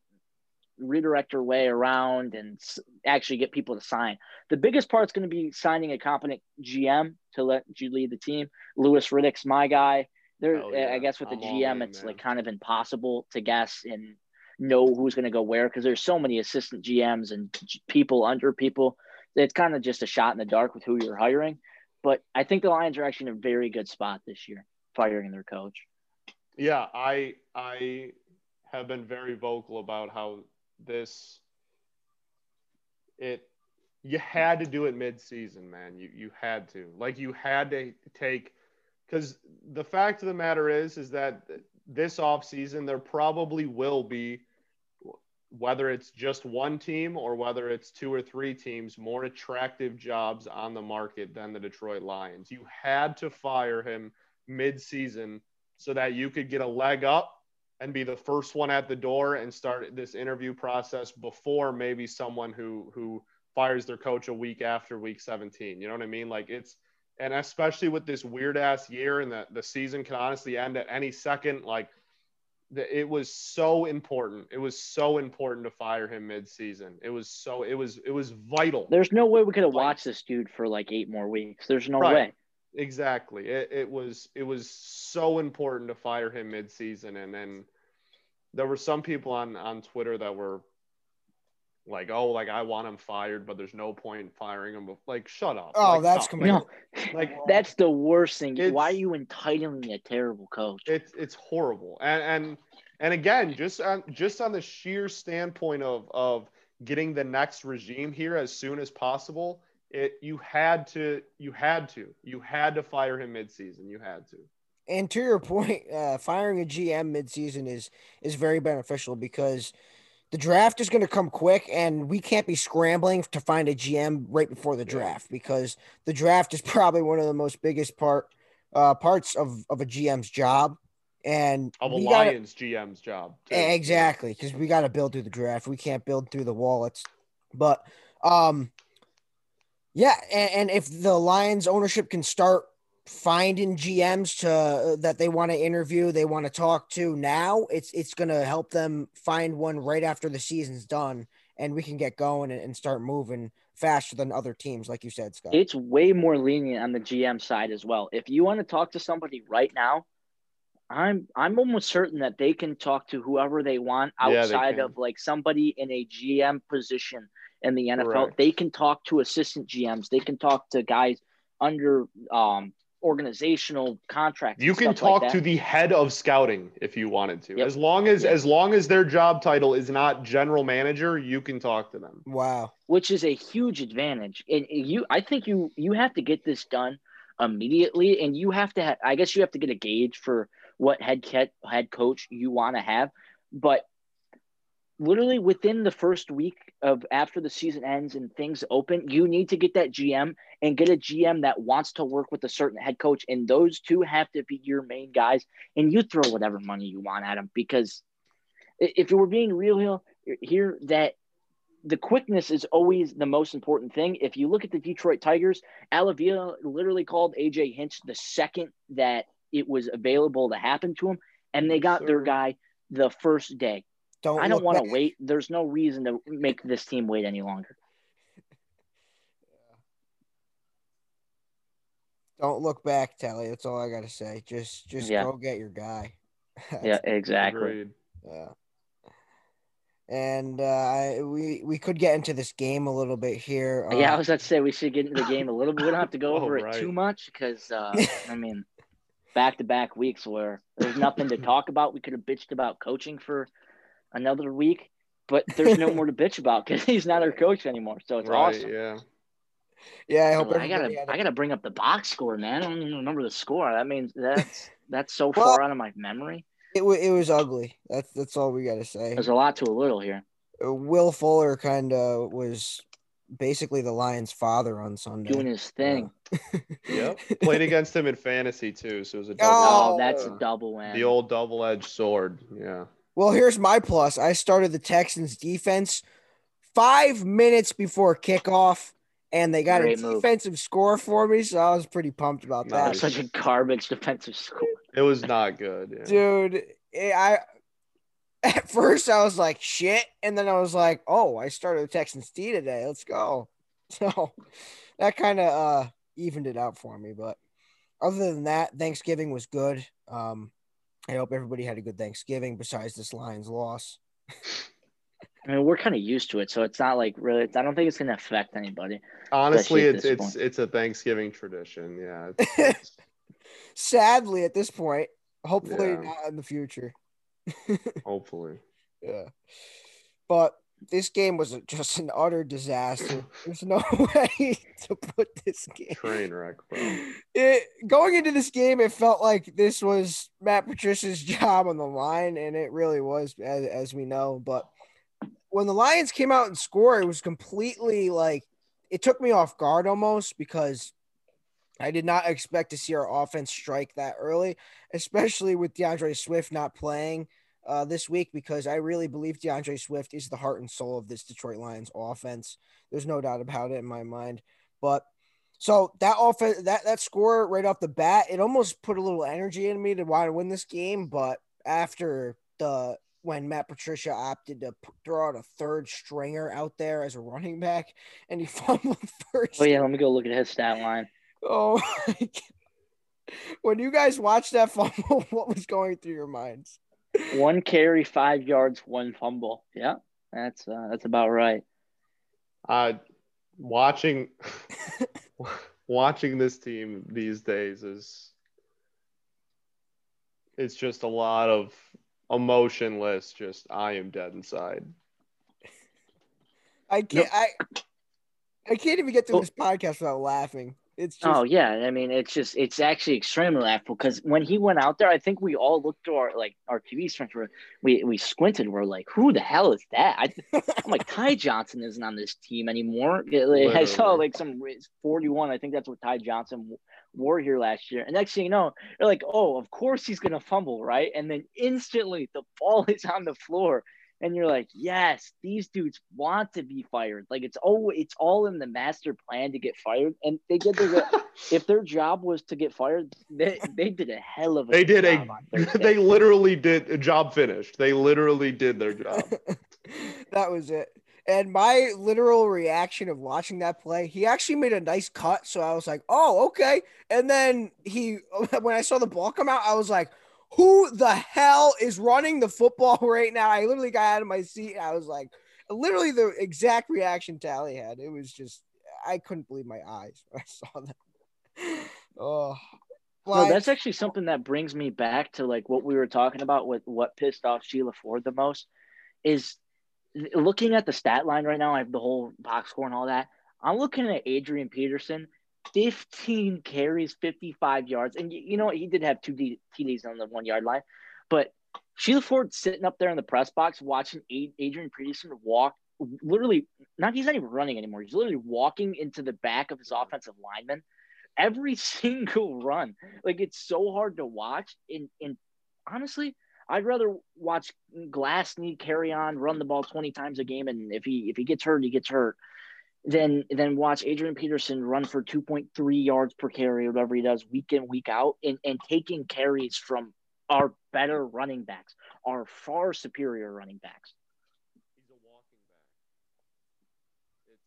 redirect her way around and actually get people to sign. The biggest part is going to be signing a competent GM to let you lead the team. Louis Riddick's my guy. There, oh, yeah. I guess with the I'm GM, in, it's man. like kind of impossible to guess and know who's going to go where because there's so many assistant GMs and people under people. It's kind of just a shot in the dark with who you're hiring. But I think the Lions are actually in a very good spot this year, firing their coach. Yeah, I I have been very vocal about how this it you had to do it mid-season, man. You you had to. Like you had to take cuz the fact of the matter is is that this offseason there probably will be whether it's just one team or whether it's two or three teams, more attractive jobs on the market than the Detroit Lions. You had to fire him mid-season so that you could get a leg up and be the first one at the door and start this interview process before maybe someone who who fires their coach a week after week 17. You know what I mean? Like it's and especially with this weird ass year and the, the season can honestly end at any second. Like it was so important. It was so important to fire him mid-season. It was so it was it was vital. There's no way we could have watched this dude for like eight more weeks. There's no right. way. Exactly. It, it was it was so important to fire him mid-season, and then there were some people on on Twitter that were like, oh, like I want him fired, but there's no point firing him. Like, shut up. Oh, like, that's no, like that's the worst thing. Why are you entitling a terrible coach? It's it's horrible. And and and again, just on just on the sheer standpoint of of getting the next regime here as soon as possible, it you had to you had to you had to fire him midseason. You had to. And to your point, uh, firing a GM midseason is is very beneficial because the draft is going to come quick and we can't be scrambling to find a GM right before the draft because the draft is probably one of the most biggest part uh, parts of, of a GM's job. And of a Lions gotta, GM's job. Too. Exactly. Because we got to build through the draft. We can't build through the wallets. But Um, yeah, and, and if the Lions ownership can start finding GMs to uh, that they want to interview, they want to talk to now, it's it's going to help them find one right after the season's done, and we can get going and, and start moving faster than other teams, like you said, Scott. It's way more lenient on the GM side as well. If you want to talk to somebody right now, I'm I'm almost certain that they can talk to whoever they want Yeah, they outside of like somebody in a GM position in the NFL. Correct. They can talk to assistant GMs. They can talk to guys under um organizational contracts. You can stuff like talk to the head of scouting if you wanted to. Yep. As long as Yep. as long as their job title is not general manager, you can talk to them. wow. which is a huge advantage. And you, I think you you have to get this done immediately, and you have to. Ha- I guess you have to get a gauge for what head head coach you want to have, but literally within the first week of after the season ends and things open, you need to get that GM and get a GM that wants to work with a certain head coach, and those two have to be your main guys. And you throw whatever money you want at them because if you were being real here, here that the quickness is always the most important thing. If you look at the Detroit Tigers, Al Avila literally called AJ Hinch the second that it was available to happen to him, and they got their guy the first day. Don't I don't want to wait. There's no reason to make this team wait any longer. Don't look back, Telly. That's all I gotta say. Just just Yeah. go get your guy. Yeah, exactly. Agreed. Yeah. And uh, we we could get into this game a little bit here. yeah, I Uh, was about to say we should get into the game a little bit. We don't have to go Oh, over it too much because uh, I mean, back to back weeks where there's nothing to talk about. We could have bitched about coaching for another week, but there's no more to bitch about because he's not our coach anymore. So it's right, awesome. yeah. yeah, I hope I gotta had a- I gotta bring up the box score, man. I don't even remember the score. That means that's that's so Well- far out of my memory. it, wa- it was ugly. That's that's all we gotta say. There's a lot to a little here. Uh, Will Fuller kind of was basically the Lions' father on Sunday. Doing his thing. Yep. Played against him in fantasy too, so it was a double, Oh, Oh, that's a double win. the old double-edged sword. Yeah. Well, here's my plus. I started the Texans defense five minutes before kickoff, and they got Great a move. defensive score for me, so I was pretty pumped about that. Nice. Such a garbage defensive score. It was not good. Yeah. Dude, it- I at first I was like shit, and then I was like, oh, I started the Texans D today. Let's go. So that kind of uh evened it out for me. But other than that, Thanksgiving was good. Um, I hope everybody had a good Thanksgiving besides this Lions loss. I mean, we're kind of used to it, so it's not like really. I don't think it's gonna affect anybody. Honestly, it's it's point. it's a Thanksgiving tradition. Yeah. It's, it's- Sadly, at this point, hopefully Yeah. not in the future. hopefully. Yeah. But this game was just an utter disaster. There's no way to put this game. Train wreck, bro. It, going into this game, it felt like this was Matt Patricia's job on the line, and it really was, as, as we know. But when the Lions came out and scored, it was completely like it took me off guard almost because I did not expect to see our offense strike that early, especially with DeAndre Swift not playing uh, this week because I really believe DeAndre Swift is the heart and soul of this Detroit Lions offense. There's no doubt about it in my mind. But so that offense, that that score right off the bat, it almost put a little energy in me to want to win this game. But after the when Matt Patricia opted to throw out a third stringer out there as a running back, and he fumbled first. Oh yeah, let me go look at his stat line. Oh, when you guys watched that fumble, what was going through your minds? One carry, five yards, one fumble. Yeah, that's uh, that's about right. Uh, watching watching this team these days is it's just a lot of emotionless. Just I am dead inside. I can't. I I can't even get through Oh. this podcast without laughing. It's oh, just Oh yeah, I mean it's just it's actually extremely laughable because when he went out there, I think we all looked to our like our TV screens were we we squinted. We're like, who the hell is that? I, I'm like Ty Johnson isn't on this team anymore. I saw like some 41. I think that's what Ty Johnson wore here last year. And next thing you know, you're like, oh, of course he's gonna fumble, right? And then instantly the ball is on the floor. And you're like, yes, these dudes want to be fired. Like it's all it's all in the master plan to get fired, and they did their if their job was to get fired, they, they did a hell of a they did a they literally did a job finished. They literally did their job. that was it. And my literal reaction of watching that play, he actually made a nice cut. So I was like, oh, okay. And then he, when I saw the ball come out, I was like, who the hell is running the football right now? I literally got out of my seat. I was like, literally the exact reaction Tally had. It was just, I couldn't believe my eyes when I saw that. Oh, no, that's actually something that brings me back to like what we were talking about with what pissed off Sheila Ford the most is looking at the stat line right now, I have the whole box score and all that. I'm looking at Adrian Peterson, 15 carries, 55 yards. And you, you know? He did have two D- TDs on the one yard line. But Sheila Ford sitting up there in the press box watching Adrian Peterson walk literally, not he's not even running anymore. He's literally walking into the back of his offensive lineman every single run. Like it's so hard to watch. And, and honestly, I'd rather watch Glass Knee Kerryon, run the ball 20 times a game, and if he if he gets hurt, he gets hurt, than than watch Adrian Peterson run for 2.3 yards per carry, whatever he does week in week out, and, and taking carries from our better running backs, our far superior running backs. He's a walking back. It's, it's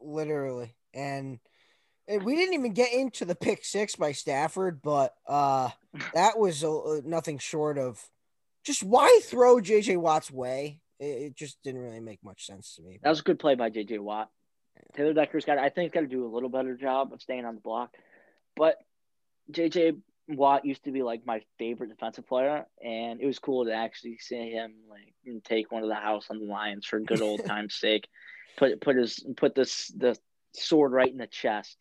horrible. Literally, and we didn't even get into the pick six by Stafford, but uh, that was uh, nothing short of just why throw JJ Watt's way. It, it, just didn't really make much sense to me. That was a good play by JJ Watt. Taylor Decker's got, I think, got to do a little better job of staying on the block. But JJ Watt used to be like my favorite defensive player, and it was cool to actually see him like take one of the house on the Lions for good old time's sake. Put put his put this the sword right in the chest.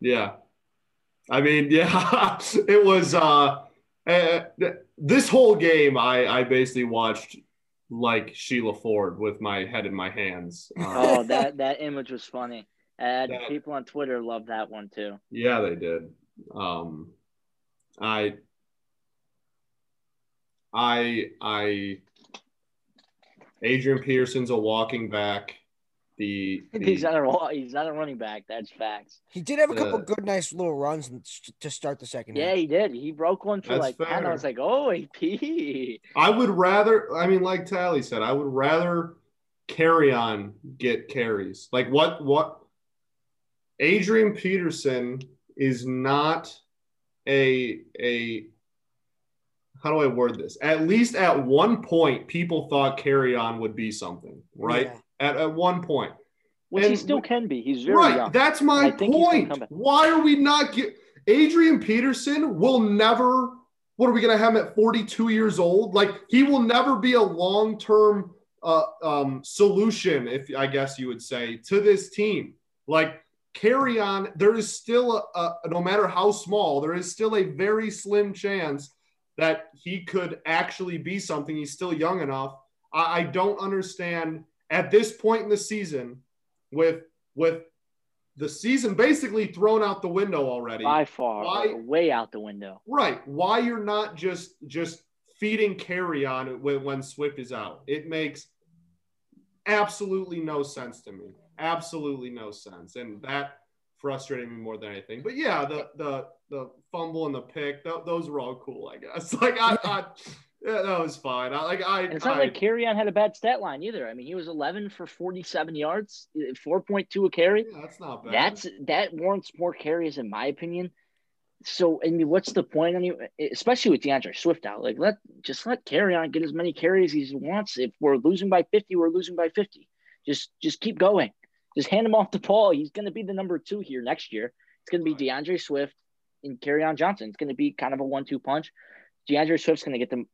Yeah. I mean, yeah, it was uh, uh, this whole game I I basically watched like Sheila Ford with my head in my hands. Uh, oh, that that image was funny. And that, people on Twitter love that one too. Yeah, they did. Um, I I I Adrian Peterson's a walking back. The, the, he's not a he's not a running back. That's facts. He did have a couple uh, good, nice little runs to start the second. Yeah, half. he did. He broke one for like fair. ten. I was like, oh, AP. I would rather. I mean, like Tally said, I would rather Kerryon get carries. Like what? What? Adrian Peterson is not a a. How do I word this? At least at one point, people thought Kerryon would be something, right? Yeah at, at one point. Which and he still can be. He's very right. Young. That's my point. Why are we not get Adrian Peterson will never what are we going to have him at 42 years old? Like he will never be a long-term uh, um, solution, if I guess you would say, to this team. Like Kerryon. There is still a, a no matter how small, there is still a very slim chance that he could actually be something. He's still young enough. I, I don't understand at this point in the season with with the season basically thrown out the window already. By far, why, way out the window. Right. Why you're not just just feeding Kerryon when, when Swift is out. It makes absolutely no sense to me. Absolutely no sense. And that frustrated me more than anything. But yeah, the the the fumble and the pick, th- those were all cool, I guess. Like I, I yeah, that was fine. I like I. And it's not I, like Kerryon had a bad stat line either. I mean, he was 11 for 47 yards, eh, 4.2 a carry. Yeah, that's not bad. That's that warrants more carries in my opinion. So I mean, what's the point? I mean, eh, especially with DeAndre Swift out, like let just let Kerryon get as many carries as he wants. If we're losing by 50, we're losing by 50. Just just keep going. Just hand him off the ball. He's going to be the number two here next year. It's going to be DeAndre Swift and Kerryon Johnson. It's going to be kind of a one-two punch. DeAndre Swift's going to get them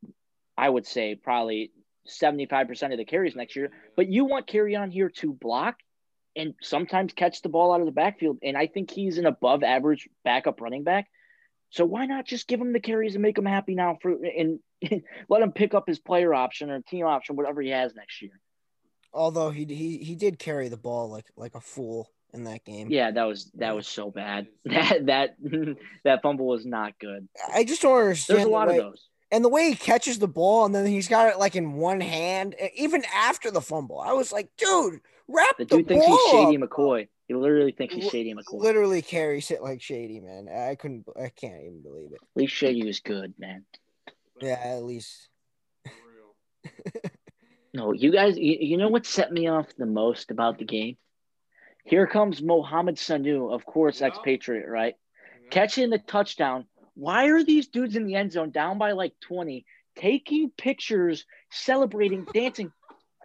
I would say probably 75% of the carries next year. But you want Kerryon here to block and sometimes catch the ball out of the backfield. And I think he's an above average backup running back. So why not just give him the carries and make him happy now for and let him pick up his player option or team option, whatever he has next year. Although he he he did carry the ball like like a fool in that game. Yeah, that was that was so bad. That that that fumble was not good. I just don't understand. There's a lot way, of those. And the way he catches the ball and then he's got it like in one hand, even after the fumble, I was like, dude, wrap The the, dude thinks he's Shady up. McCoy. He literally thinks he's Shady McCoy. Literally carries it like Shady, man. I couldn't, I can't even believe it. At least Shady was good, man. Yeah, at least. No, you guys, you, you know what set me off the most about the game? Here comes Mohamed Sanu, of course, Yeah. expatriate, right? Yeah. Catching the touchdown. Why are these dudes in the end zone down by like 20, taking pictures, celebrating, dancing?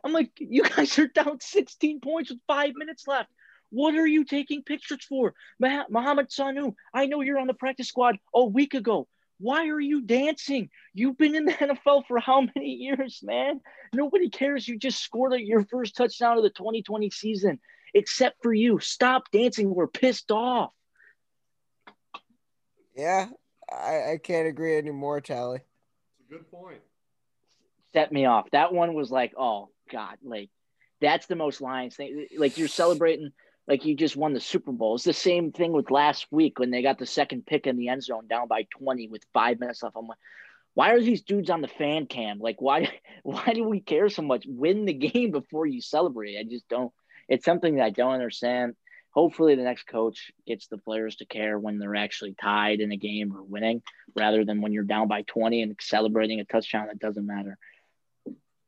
I'm like, you guys are down 16 points with five minutes left. What are you taking pictures for? Mah- Sanu, I know you're on the practice squad a week ago. Why are you dancing? You've been in the NFL for how many years, man? Nobody cares. You just scored your first touchdown of the 2020 season, except for you. Stop dancing. We're pissed off. Yeah, I, I can't agree anymore, Tally. It's a good point. Set me off. That one was like, oh God, like that's the most Lions thing. Like you're celebrating like you just won the Super Bowl. It's the same thing with last week when they got the second pick in the end zone down by 20 with five minutes left. I'm like, why are these dudes on the fan cam? Like, why why do we care so much? Win the game before you celebrate. I just don't. It's something that I don't understand. Hopefully, the next coach gets the players to care when they're actually tied in a game or winning, rather than when you're down by 20 and celebrating a touchdown that doesn't matter.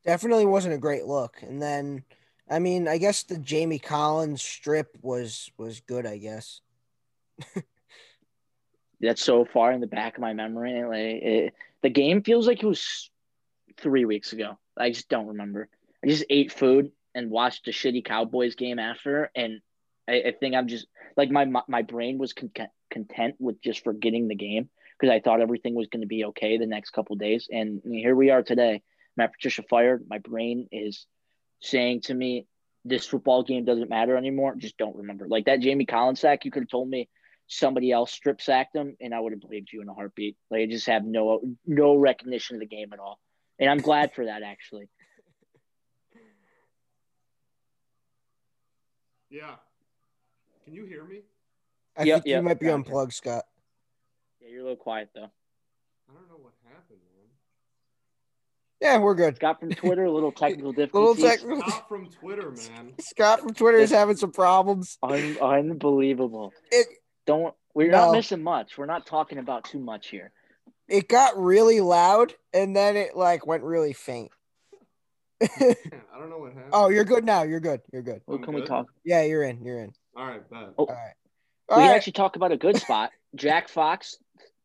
Definitely wasn't a great look. And then, I mean, I guess the Jamie Collins strip was was good. I guess. That's so far in the back of my memory. Like it, the game feels like it was three weeks ago. I just don't remember. I just ate food and watched a shitty Cowboys game after, and I, I think I'm just like my my brain was content content with just forgetting the game because I thought everything was going to be okay the next couple days, and here we are today. Matt Patricia fired. My brain is saying to me, "This football game doesn't matter anymore." Just don't remember. Like that Jamie Collins sack, you could have told me somebody else strip sacked him, and I would have believed you in a heartbeat. Like I just have no no recognition of the game at all, and I'm glad for that actually. Yeah. Can you hear me? I Yep, think you might be gotcha. unplugged, Scott. Yeah, you're a little quiet though. I don't know what happened, man. Yeah, we're good. Scott from Twitter, a little technical Little technical. Scott from Twitter, man. Scott from Twitter is having some problems. Un- unbelievable. It Don't we're No. not missing much. We're not talking about too much here. it got really loud and then it like went really faint. I don't know what oh, happened. oh, you're good now. You're good. You're good. What I'm can we talk? Yeah, you're in. You're in. All right, bet. Oh. All right. We All can right. actually talk about a good spot. Jack Fox,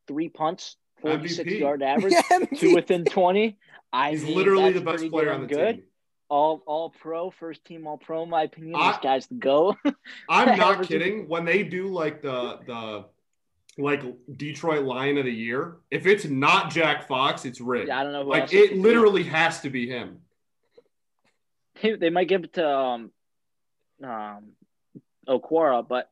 three punts, 46 MVP. yard average, Yeah, two within 20. I He's mean, literally the best player on the good. team. All all pro, first team all pro, in my opinion. I- this guy's the go. I'm not kidding. When they do like the the like Detroit Lion of the Year, if it's not Jack Fox, it's rigged. I don't know who like else it could be. literally has to be him. they might give it to um um Okwara, but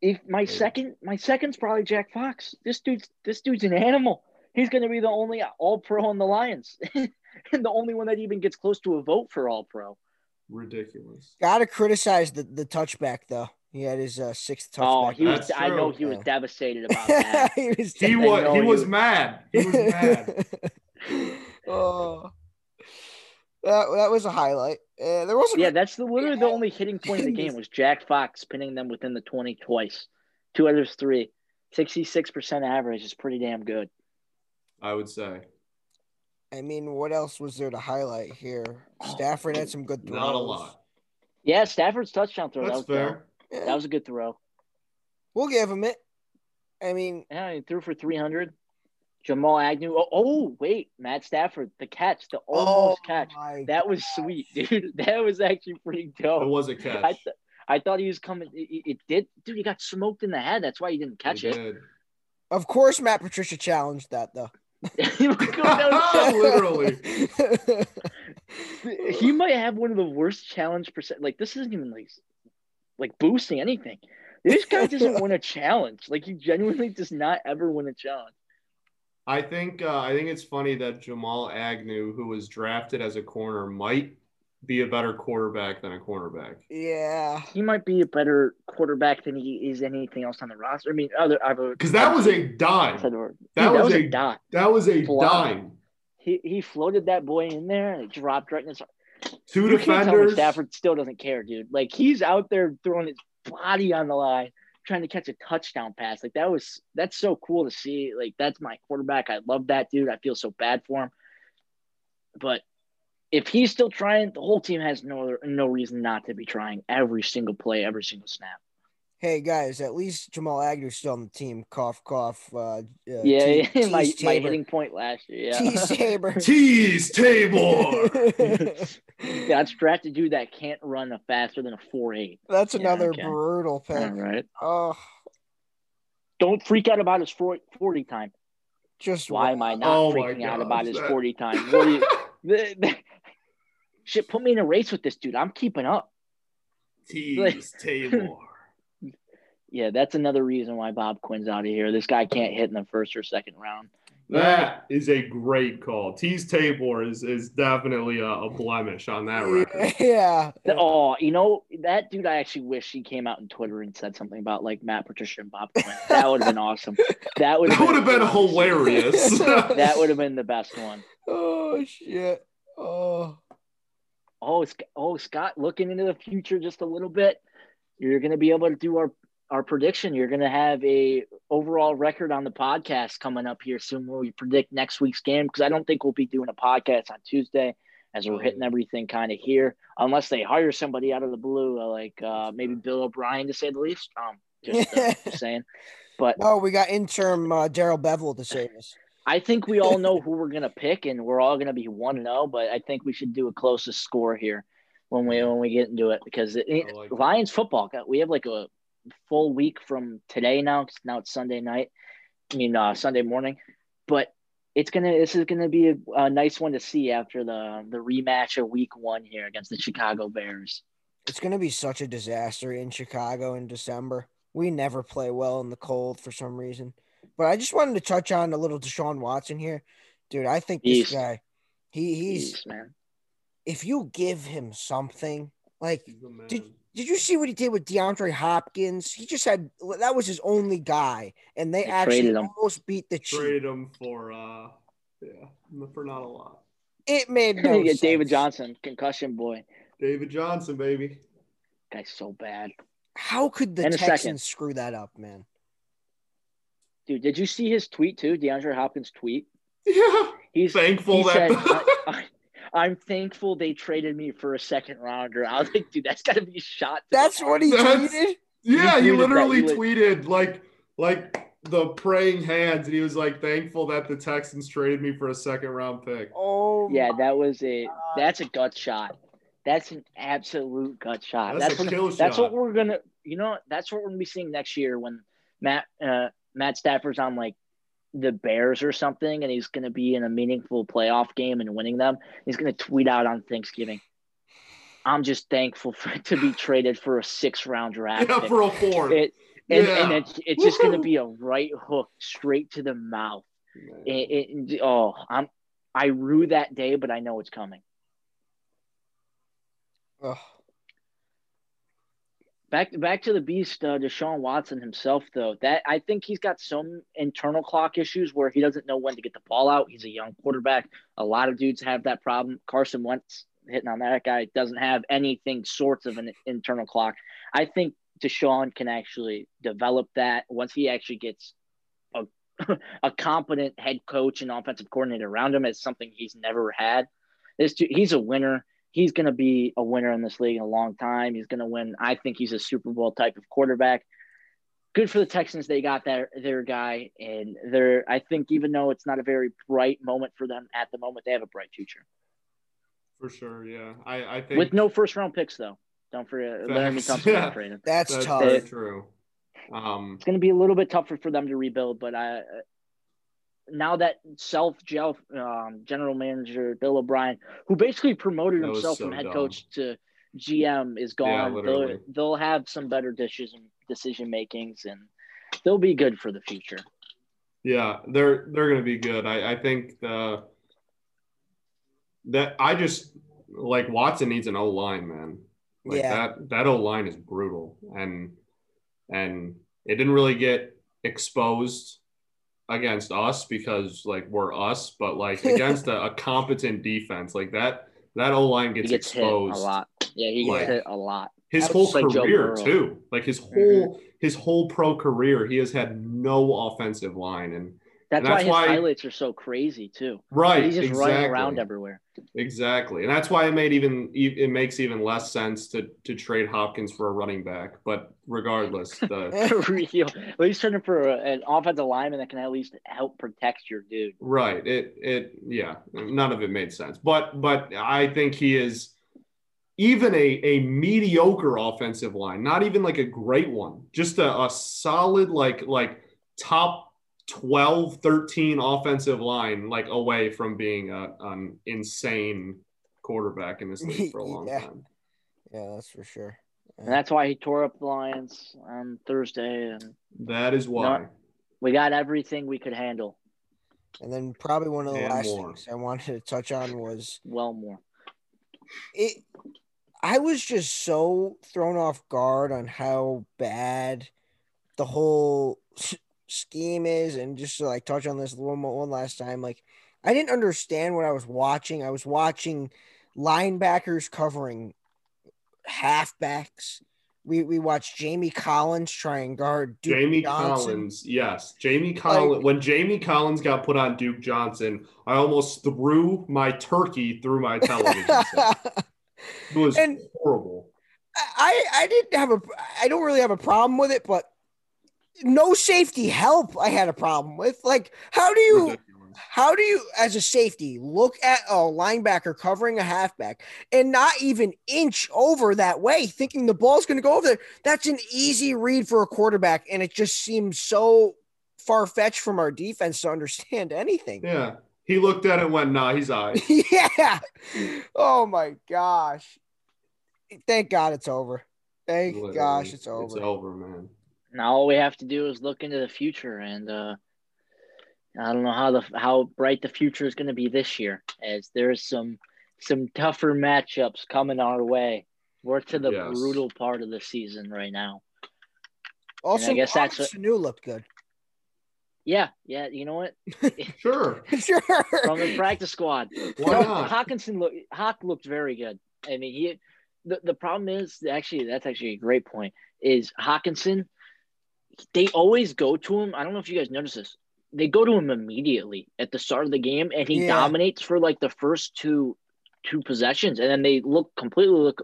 if my second my second's probably Jack Fox. This dude's this dude's an animal. He's gonna be the only all pro on the Lions. and the only one that even gets close to a vote for all pro. Ridiculous. Gotta criticize the, the touchback though. He had his uh, sixth touchback. Oh, he was That's I know he was devastated about that. he was. He was know he he was was- mad. He was mad. oh, that that was a highlight. Uh, there wasn't. yeah, that's the literally the only hitting point of the game was Jack Fox pinning them within the twenty twice. Two others three. Sixty six percent average is pretty damn good. I would say. I mean, what else was there to highlight here? Stafford had some good throws. Not a lot. Yeah, Stafford's touchdown throw. That's that was fair. Yeah, That was a good throw. we'll give him it. I mean, Yeah, he threw for 300. Jamal Agnew. Oh, oh, wait, Matt Stafford, the catch, the oh almost oh catch. my That was gosh. sweet, dude. That was actually pretty dope. It was a catch. th- I thought he was coming. It, it- it did, dude. He got smoked in the head. That's why he didn't catch He it. did. Of course, Matt Patricia challenged that though. He was going down- Literally. he might have one of the worst challenge percent. Like this isn't even like like boosting anything. This guy doesn't win a challenge. Like he genuinely does not ever win a challenge. I think uh, I think it's funny that Jamal Agnew, who was drafted as a corner, might be a better quarterback than a cornerback. Yeah, he might be a better quarterback than he is anything else on the roster. I mean, other because that was a dime. That, Dude, that, was, was, a dime. That was a dime. He he floated that boy in there and it dropped right in his. Two you defenders. Stafford still doesn't care, dude. Like he's out there throwing his body on the line, trying to catch a touchdown pass. Like that was that's so cool to see. Like that's my quarterback. I love that dude. I feel so bad for him. But if he's still trying, the whole team has no other, no reason not to be trying every single play, every single snap. Hey guys, at least Jamal Agnew's still on the team. Cough, cough. Uh, uh, yeah, te- my, my hitting point last year. Yeah. Teez Tabor. Teez Tabor. That's drafted dude that can't run a faster than a four eight. That's another yeah, okay. brutal pick. All right. Oh. Don't freak out about his 40 time. Just why am I not oh freaking out about his 40 time? What you, the, the, shit, put me in a race with this dude. I'm keeping up. Teez like, Tabor yeah, that's another reason why Bob Quinn's out of here. This guy can't hit in the first or second round. That is a great call. Teez Tabor is is definitely a, a blemish on that record. Yeah. Oh, you know that dude. I actually wish he came out on Twitter and said something about like Matt Patricia and Bob Quinn. That would have been awesome. That would that would have been, been hilarious. that would have been the best one. Oh shit. Oh. Oh, oh, Scott, looking into the future just a little bit. You're going to be able to do our our prediction. You're going to have a overall record on the podcast coming up here soon where we predict next week's game because I don't think we'll be doing a podcast on Tuesday as we're hitting everything kind of here unless they hire somebody out of the blue uh, like uh, maybe Bill O'Brien to say the least. Um, just, uh, just saying. But oh, we got interim uh, Darrell Bevell to save us. I think we all know who we're gonna pick, and we're all gonna be one zero. But I think we should do a closest score here when we when we get into it because it, like Lions football we have like a full week from today now. Now it's Sunday night. I mean uh, Sunday morning, but it's gonna. This is gonna be a, a, nice one to see after the the rematch of Week One here against the Chicago Bears. It's gonna be such a disaster in Chicago in December. We never play well in the cold for some reason. But I just wanted to touch on a little Deshaun Watson here, dude. I think this guy, he he's man. If you give him something, like did did you see what he did with DeAndre Hopkins? He just had that was his only guy, and they, they actually almost beat the Chiefs. Traded him for uh, yeah, for not a lot. It made no get David Johnson, concussion boy. David Johnson, baby. Guy's so bad. How could the Texans second. screw that up, man? Dude, did you see his tweet too? DeAndre Hopkins tweet. Yeah, he's thankful he that. Said, I, I, I'm thankful they traded me for a second rounder. I was like, dude, that's got to be a shot. That's what he tweeted. Yeah, he, he literally tweeted like like the praying hands, and he was like thankful that the Texans traded me for a second round pick. Oh, yeah, that was a that's a gut shot. That's an absolute gut shot. That's, that's, what, that's what we're gonna, you know, that's what we're gonna be seeing next year when Matt uh, Matt Stafford's on like the Bears or something and he's going to be in a meaningful playoff game and winning them, he's going to tweet out on Thanksgiving. I'm just thankful for to be traded for a six round draft. Yeah, for a four. It, and, yeah. and it's, it's just going to be a right hook straight to the mouth. It, it, oh, I'm I rue that day, but I know it's coming. Ugh back back to the beast, uh, Deshaun Watson himself, though. That I think he's got some internal clock issues where he doesn't know when to get the ball out. He's a young quarterback. A lot of dudes have that problem. Carson Wentz hitting on that guy doesn't have anything sorts of an internal clock. I think Deshaun can actually develop that once he actually gets a a competent head coach and offensive coordinator around him. It's something he's never had. This he's a winner he's going to be a winner in this league in a long time. He's going to win. I think he's a Super Bowl type of quarterback. Good for the Texans. They got their their guy, and they're. I think even though it's not a very bright moment for them at the moment, they have a bright future. For sure, yeah. I, I think with no first round picks though. Don't forget, Laremy Tunsil yeah. traded. That's, That's tough. Very true. Um, it's going to be a little bit tougher for them to rebuild, but I now that self gel um, general manager Bill O'Brien, who basically promoted himself so from head dumb. coach to GM, is gone, yeah, they'll, they'll have some better decision decision makings, and they'll be good for the future. Yeah, they're they're going to be good. I, I think the that I just like Watson needs an O line, man. Like Yeah. that that O line is brutal, and and it didn't really get exposed against us because like we're us, but like against a, a competent defense like that that O line He gets, gets hit exposed. a lot. Yeah, he gets Like- hit a lot. His whole like career Burrow. too, like his mm-hmm. whole his whole pro career, he has had no offensive line, and That's, And why that's his why- highlights are so crazy too. right, He's just exactly. running around everywhere. Exactly, and that's why it made even it makes even less sense to to trade Hopkins for a running back. But regardless, the. At least turning for a- an offensive lineman that can at least help protect your dude. right, it it yeah, none of it made sense. But but I think he is even a a mediocre offensive line, not even like a great one, just a, a solid like like top 12 13 offensive line like away from being a, an insane quarterback in this league for a long Yeah. time Yeah, that's for sure. And that's why he tore up the Lions on Thursday. And that is why No. we got everything we could handle. And then probably one of the And last more. things I wanted to touch on was Well, more. it. I was just so thrown off guard on how bad the whole s- scheme is, and just to like touch on this one more one last time, like I didn't understand what I was watching. I was watching linebackers covering halfbacks. We we watched Jamie Collins try and guard Duke Jamie Johnson. Collins, yes. Jamie Collins. when Jamie Collins got put on Duke Johnson, I almost threw my turkey through my television. It was And- horrible. I I didn't have a I don't really have a problem with it, but no safety help I had a problem with. Like, how do you how do you as a safety look at a linebacker covering a halfback and not even inch over that way, thinking the ball's gonna go over there? That's an easy read for a quarterback, and it just seems so far fetched from our defense to understand anything. Yeah. He looked at it and went, nah, he's all right. yeah. Oh my gosh. Thank God it's over. Thank Literally. gosh it's over. It's over, man. Now all we have to do is look into the future, and uh, I don't know how the how bright the future is going to be this year, as there's some some tougher matchups coming our way. We're to the Yes. brutal part of the season right now. Also, I guess that's what- Sanu looked good. Yeah, yeah. You know what? Sure. sure. From the practice squad, Why No, not? Hockenson look Hock looked very good. I mean, he the, the problem is actually that's actually a great point. Is Hockenson? They always go to him. I don't know if you guys notice this. They go to him immediately at the start of the game, and he Yeah. dominates for like the first two two possessions, and then they look completely look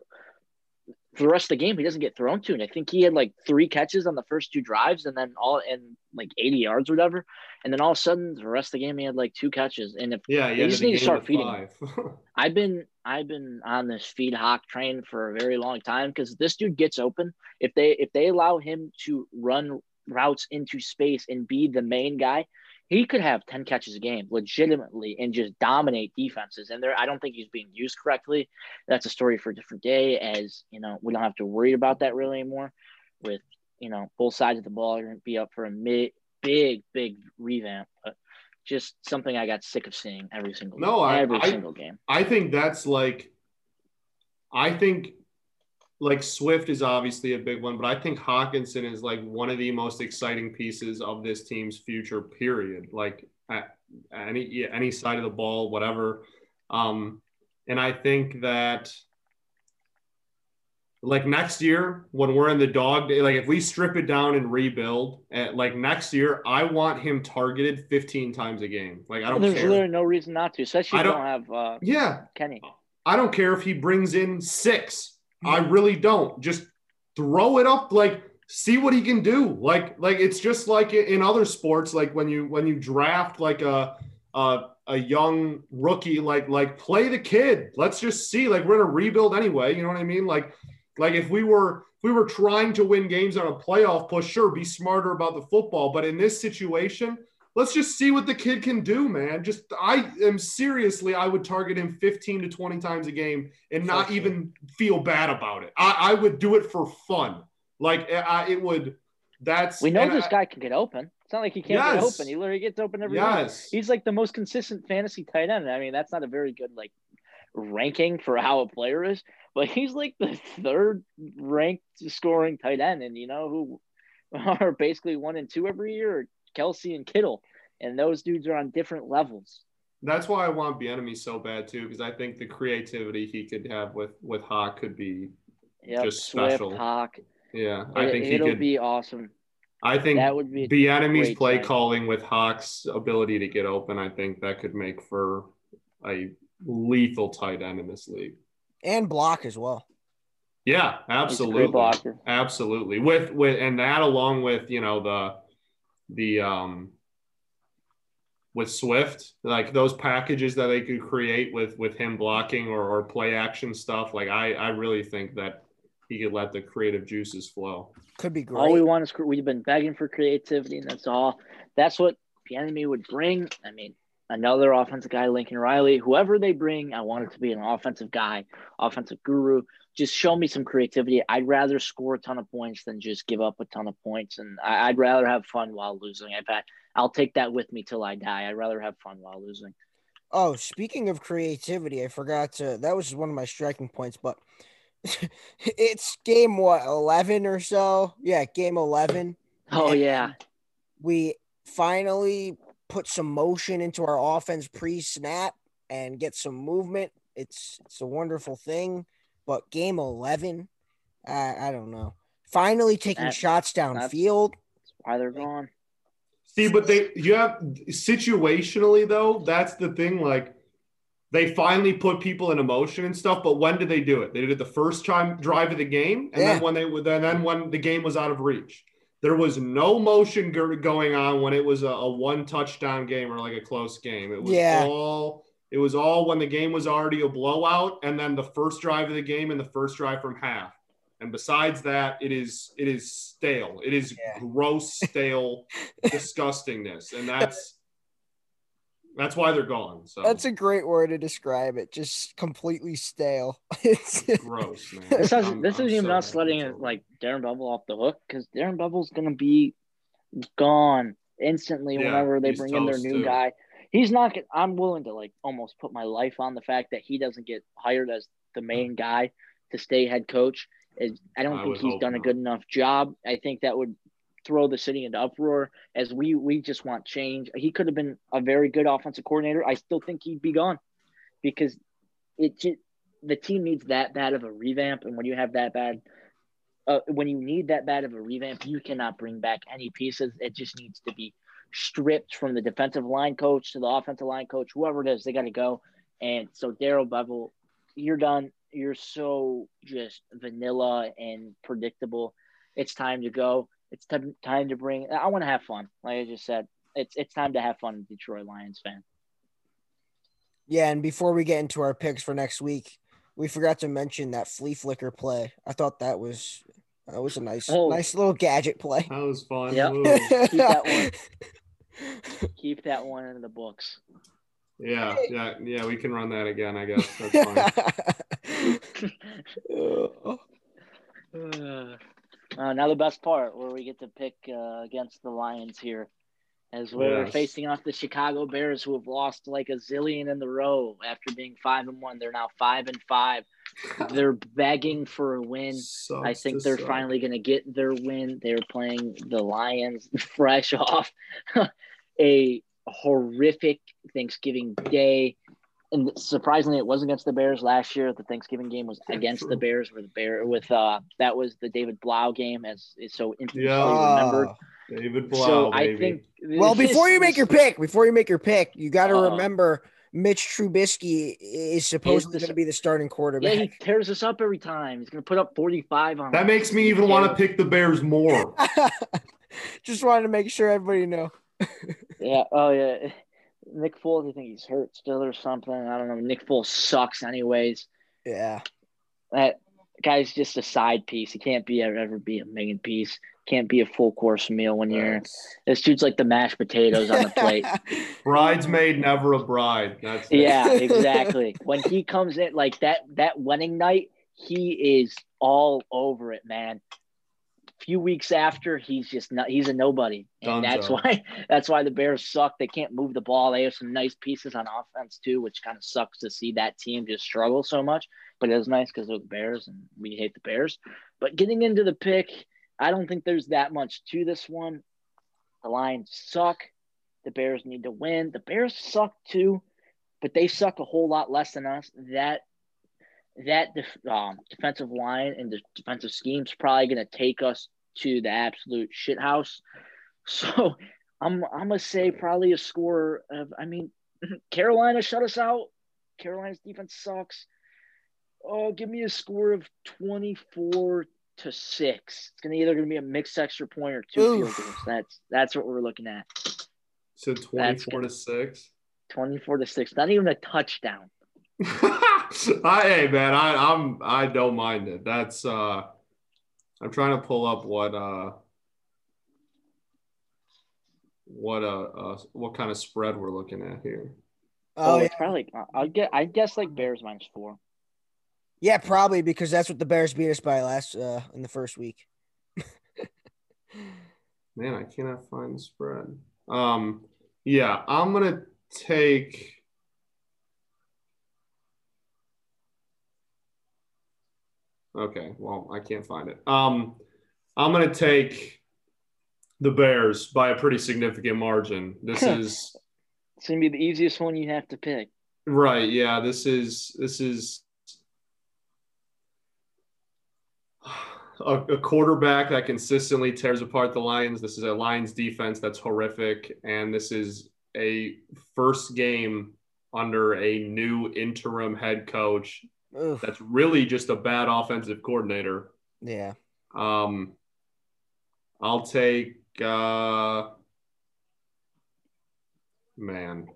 for the rest of the game. He doesn't get thrown to, and I think he had like three catches on the first two drives, and then all in like eighty yards or whatever. And then all of a sudden, the rest of the game, he had like two catches. And if Yeah, yeah. just need to start feeding him. I've been I've been on this feed hawk train for a very long time because this dude gets open. If they if they allow him to run routes into space and be the main guy, he could have 10 catches a game legitimately and just dominate defenses. And there I don't think he's being used correctly. That's a story for a different day, as you know, we don't have to worry about that really anymore. With you know, both sides of the ball are gonna be up for a mid, big, big revamp. But just something I got sick of seeing every single No, I- every I- single game. I think that's like, I think like Swift is obviously a big one, but I think Hockenson is like one of the most exciting pieces of this team's future. Period. Like any any side of the ball, whatever. Um, and I think that like next year when we're in the dog day, like if we strip it down and rebuild, at, like next year, I want him targeted 15 times a game. Like I don't There's care. literally no reason not to, especially I if you don't- don't have uh, Yeah, Kenny. I don't care if he brings in six. I really don't. Just throw it up, like see what he can do. Like, like it's just like in other sports, like when you when you draft like a a, a young rookie, like like play the kid. Let's just see. Like we're in a rebuild anyway. You know what I mean? Like like if we were if we were trying to win games on a playoff push, sure, be smarter about the football. But in this situation, let's just see what the kid can do, man. Just I am seriously, I would target him 15 to 20 times a game and not sure. even feel bad about it. I, I would do it for fun. Like I, it would. That's We know this I- guy can get open. It's not like he can't get open. He literally gets open every week. Yes, He's like the most consistent fantasy tight end. I mean, that's not a very good like ranking for how a player is, but he's like the third ranked scoring tight end, and you know who are basically one and two every year, Kelce and Kittle, and those dudes are on different levels. That's why I want Bieniemy so bad too, because I think the creativity he could have with with Hock could be yep, just special. Swift, Hock. Yeah, I think he could be awesome. I think that would be Bieniemy's play calling with Hock's ability to get open. I think that could make for a lethal tight end in this league and block as well. Yeah, absolutely, absolutely. With with and that along with you know the the um with Swift, like those packages that they could create with with him blocking or, or play action stuff. Like I I really think that he could let the creative juices flow. Could be great. All we want is we've been begging for creativity, and that's all. That's what Bieniemy would bring. I mean, another offensive guy, Lincoln Riley, whoever they bring, I want it to be an offensive guy, offensive guru. Just show me some creativity. I'd rather score a ton of points than just give up a ton of points, and I, would rather have fun while losing. I've had, I'll take that with me till I die. I'd rather have fun while losing. Oh, speaking of creativity, I forgot to. That was one of my striking points, but it's game what eleven or so. Yeah, game eleven. Oh yeah. We finally put some motion into our offense pre-snap and get some movement. It's it's a wonderful thing. But game eleven, I, I don't know. Finally taking shots downfield. why they're gone. See, but they you have situationally though. That's the thing. Like they finally put people in emotion and stuff. But when did they do it? They did it the first time drive of the game, and yeah. then when they and then when the game was out of reach. There was no motion going on when it was a, a one touchdown game or like a close game. It was yeah. all it was all when the game was already a blowout, and then the first drive of the game and the first drive from half. And besides that, it is it is stale. It is yeah. gross, stale disgustingness, and that's that's why they're gone. So that's a great word to describe it. Just completely stale. it's gross, man. This, has, this is even so us letting it like Darrell Bevell off the hook because Darrell Bevell's gonna be gone instantly yeah, whenever they bring in their new too. guy. He's not. I'm willing to like almost put my life on the fact that he doesn't get hired as the main guy to stay head coach. I don't I think he's done not. a good enough job. I think that would throw the city into uproar as we we just want change. He could have been a very good offensive coordinator. I still think he'd be gone because it just, the team needs that bad of a revamp, and when you have that bad, uh, when you need that bad of a revamp, you cannot bring back any pieces. It just needs to be stripped from the defensive line coach to the offensive line coach, whoever it is, they got to go. And so Darrell Bevell, you're done. You're so just vanilla and predictable. It's time to go it's t- time to bring. I want to have fun. Like I just said, it's it's time to have fun, Detroit Lions fan. Yeah, and before we get into our picks for next week, we forgot to mention that flea flicker play. I thought that was that was a nice oh. nice little gadget play. That was fun. Yep. Keep that one. Keep that one in the books. Yeah, yeah, yeah. We can run that again. I guess that's fine. uh, now the best part, where we get to pick uh, against the Lions here, as we're yes. facing off the Chicago Bears, who have lost like a zillion in the row after being five and one. They're now five and five. They're begging for a win. Sucks I think they're suck. finally going to get their win. They're playing the Lions fresh off a horrific Thanksgiving Day and surprisingly, it was against the Bears last year. The Thanksgiving game was against the Bears, where the Bear with uh that was the David Blough game, as is so infamously yeah, remembered. David Blough. So baby. I think. Well, before you make your pick, before you make your pick, you got to uh, remember Mitch Trubisky is supposedly going to be the starting quarterback. Yeah, he tears us up every time. He's going to put up forty-five on. That makes me even want to pick the Bears more. Just wanted to make sure everybody know. yeah. Oh yeah. Nick Foles, I think he's hurt still or something. I don't know. Nick Foles sucks, anyways. Yeah. That guy's just a side piece. He can't be ever, ever be a main piece. Can't be a full course meal when you're. This dude's like the mashed potatoes on the plate. Bridesmaid, never a bride. That's yeah, exactly. when he comes in like that, that wedding night, he is all over it, man. Few weeks after, he's just not, he's a nobody, and Dunzo. that's why that's why the Bears suck. They can't move the ball. They have some nice pieces on offense too, which kind of sucks to see that team just struggle so much. But it was nice because of the Bears, and we hate the Bears. But getting into the pick, I don't think there's that much to this one. The Lions suck. The Bears need to win. The Bears suck too, but they suck a whole lot less than us. That that def- um, defensive line and the defensive scheme's probably going to take us to the absolute shit house. So I'm I'm gonna say probably a score of. I mean, Carolina shut us out. Carolina's defense sucks. Oh, give me a score of 24 to six. It's gonna either gonna be a mixed extra point or two Oof. field goals. That's that's what we're looking at. So That's 24 to good. 6. 24 to six. Not even a touchdown. I, hey man, I, I'm I don't mind it. That's uh I'm trying to pull up what uh what uh, uh what kind of spread we're looking at here. Oh, yeah. it's probably. I'll get. I guess like Bears minus four. yeah, probably because that's what the Bears beat us by last uh in the first week. Man, I cannot find the spread. Um yeah, I'm gonna take Okay, well, I can't find it. Um I'm gonna take the Bears by a pretty significant margin. This is It's gonna be the easiest one you have to pick. Right. Yeah. This is this is a, a quarterback that consistently tears apart the Lions. This is a Lions defense that's horrific, and this is a first game under a new interim head coach Oof. that's really just a bad offensive coordinator. Yeah. Um, I'll take uh, man.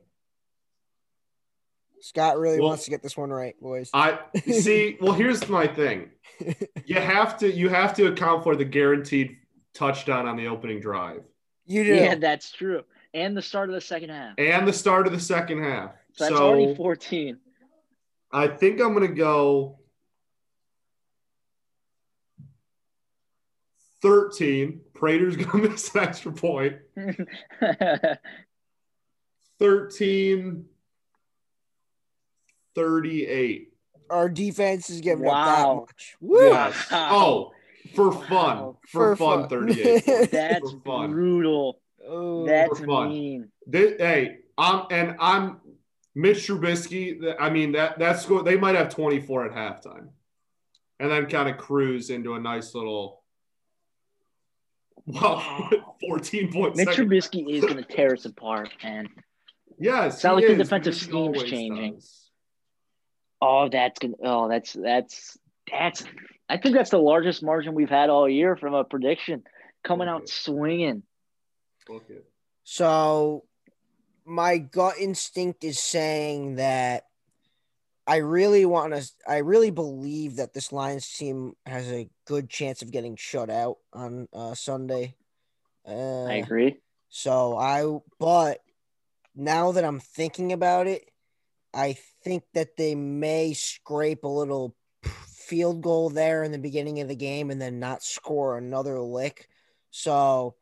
Scott really Well- wants to get this one right, boys. I see. Well, here's my thing. You have to you have to account for the guaranteed touchdown on the opening drive you do. Yeah, that's true. And the start of the second half. and the start of the second half. So that's so already 14. I think I'm gonna go 13. Prater's gonna miss an extra point. 13 38. Our defense is giving up that Wow. much. Woo! Yes. Oh, for fun. Wow. For, For fun, fun. 38. That's For fun. brutal. Oh, That's For fun. mean. This, hey, I'm and I'm Mitch Trubisky. I mean that that score they might have 24 at halftime, and then kind of cruise into a nice little. Wow, 14 points. Mitch Trubisky is going to tear us apart, and Yes, It's not he like the defensive because he scheme's changing. does. Oh, that's gonna. Oh, that's that's that's. I think that's the largest margin we've had all year from a prediction coming out swinging. Book it. So my gut instinct is saying that I really want to I really believe that this Lions team has a good chance of getting shut out on uh, Sunday. Uh, I agree. So I but now that I'm thinking about it, I think that they may scrape a little field goal there in the beginning of the game and then not score another lick. So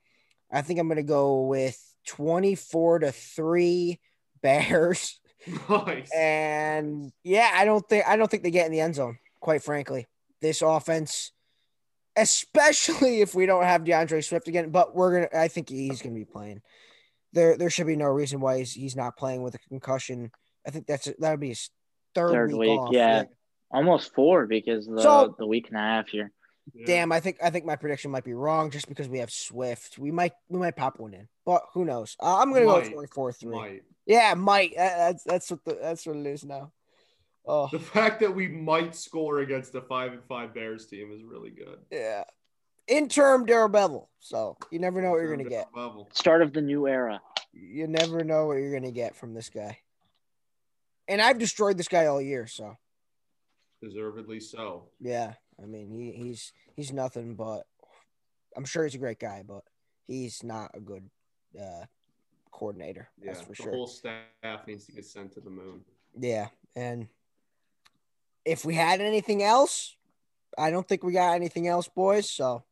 I think I'm going to go with 24 to 3 Bears. Nice. And yeah, I don't think I don't think they get in the end zone, quite frankly. This offense especially if we don't have D'Andre Swift again, but we're going to I think he's going to be playing. There there should be no reason why he's, he's not playing with a concussion. I think that's that would be his third, Third week, week, off. yeah. Almost four because the So- the week and a half here. Yeah. Damn, I think I think my prediction might be wrong just because we have Swift. We might we might pop one in, but who knows? Uh, I'm gonna Might. go twenty four three. Might. Yeah, might. That- That's that's what the that's what it is now. Oh The fact that we might score against a five and five Bears team is really good. yeah, interim Darrell Bevell. So you never know what you're gonna get. Level. Start of the new era. You never know what you're gonna get from this guy. And I've destroyed this guy all year, so Deservedly so. yeah. I mean, he, he's he's nothing but. I'm sure he's a great guy, but he's not a good uh, coordinator. Yeah, That's for the sure. whole staff needs to get sent to the moon. Yeah, and if we had anything else, I don't think we got anything else, boys. So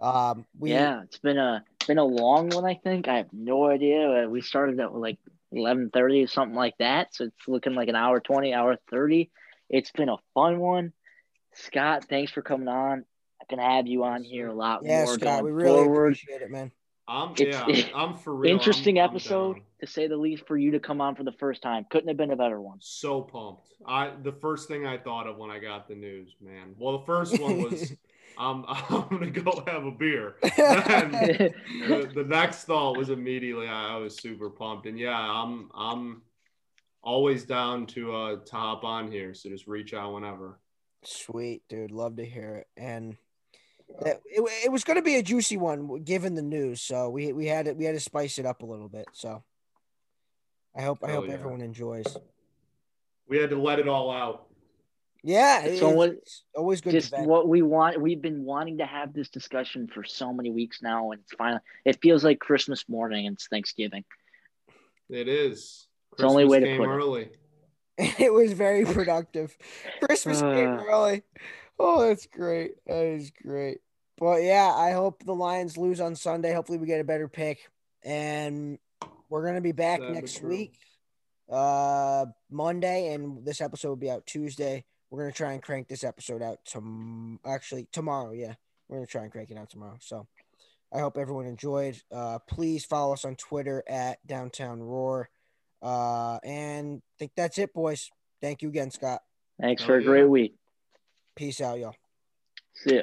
Um, we, yeah, it's been a been a long one. I think I have no idea. Uh, we started at like eleven thirty or something like that, so it's looking like an hour twenty, hour thirty. It's been a fun one. Scott, thanks for coming on. I can have you on here a lot yeah, more. Scott, going we really forward. appreciate it, man. I'm It's- yeah, I'm for real. Interesting I'm- I'm episode to say the least for you to come on for the first time. Couldn't have been a better one. So pumped. I the first thing I thought of when I got the news, man. Well, the first one was I'm I'm gonna go have a beer. And the, the next thought was immediately I, I was super pumped. And yeah, I'm I'm always down to uh to hop on here. So just reach out whenever. Sweet, dude. Love to hear it. And it, it, it was going to be a juicy one given the news, so we we had it we had to spice it up a little bit. So I hope I Hell hope yeah. everyone enjoys. We had to let it all out. Yeah, It's it's, always- always good Just to what we want. We've been wanting to have this discussion for so many weeks now, and it's finally. It feels like Christmas morning and it's Thanksgiving. It is. It's the only way to came put it. it was very productive. Christmas came Uh. early. Oh, that's great. That is great. But yeah, I hope the Lions lose on Sunday. Hopefully, we get a better pick, and we're gonna be back next week, uh, Monday, and this episode will be out Tuesday. We're gonna try and crank this episode out to actually tomorrow. Yeah, we're gonna try and crank it out tomorrow. So, I hope everyone enjoyed. Uh, please follow us on Twitter at Downtown Roar. Uh, and I think that's it, boys. Thank you again, Scott. Thanks Hell for a yeah. great week. Peace out, y'all. See ya.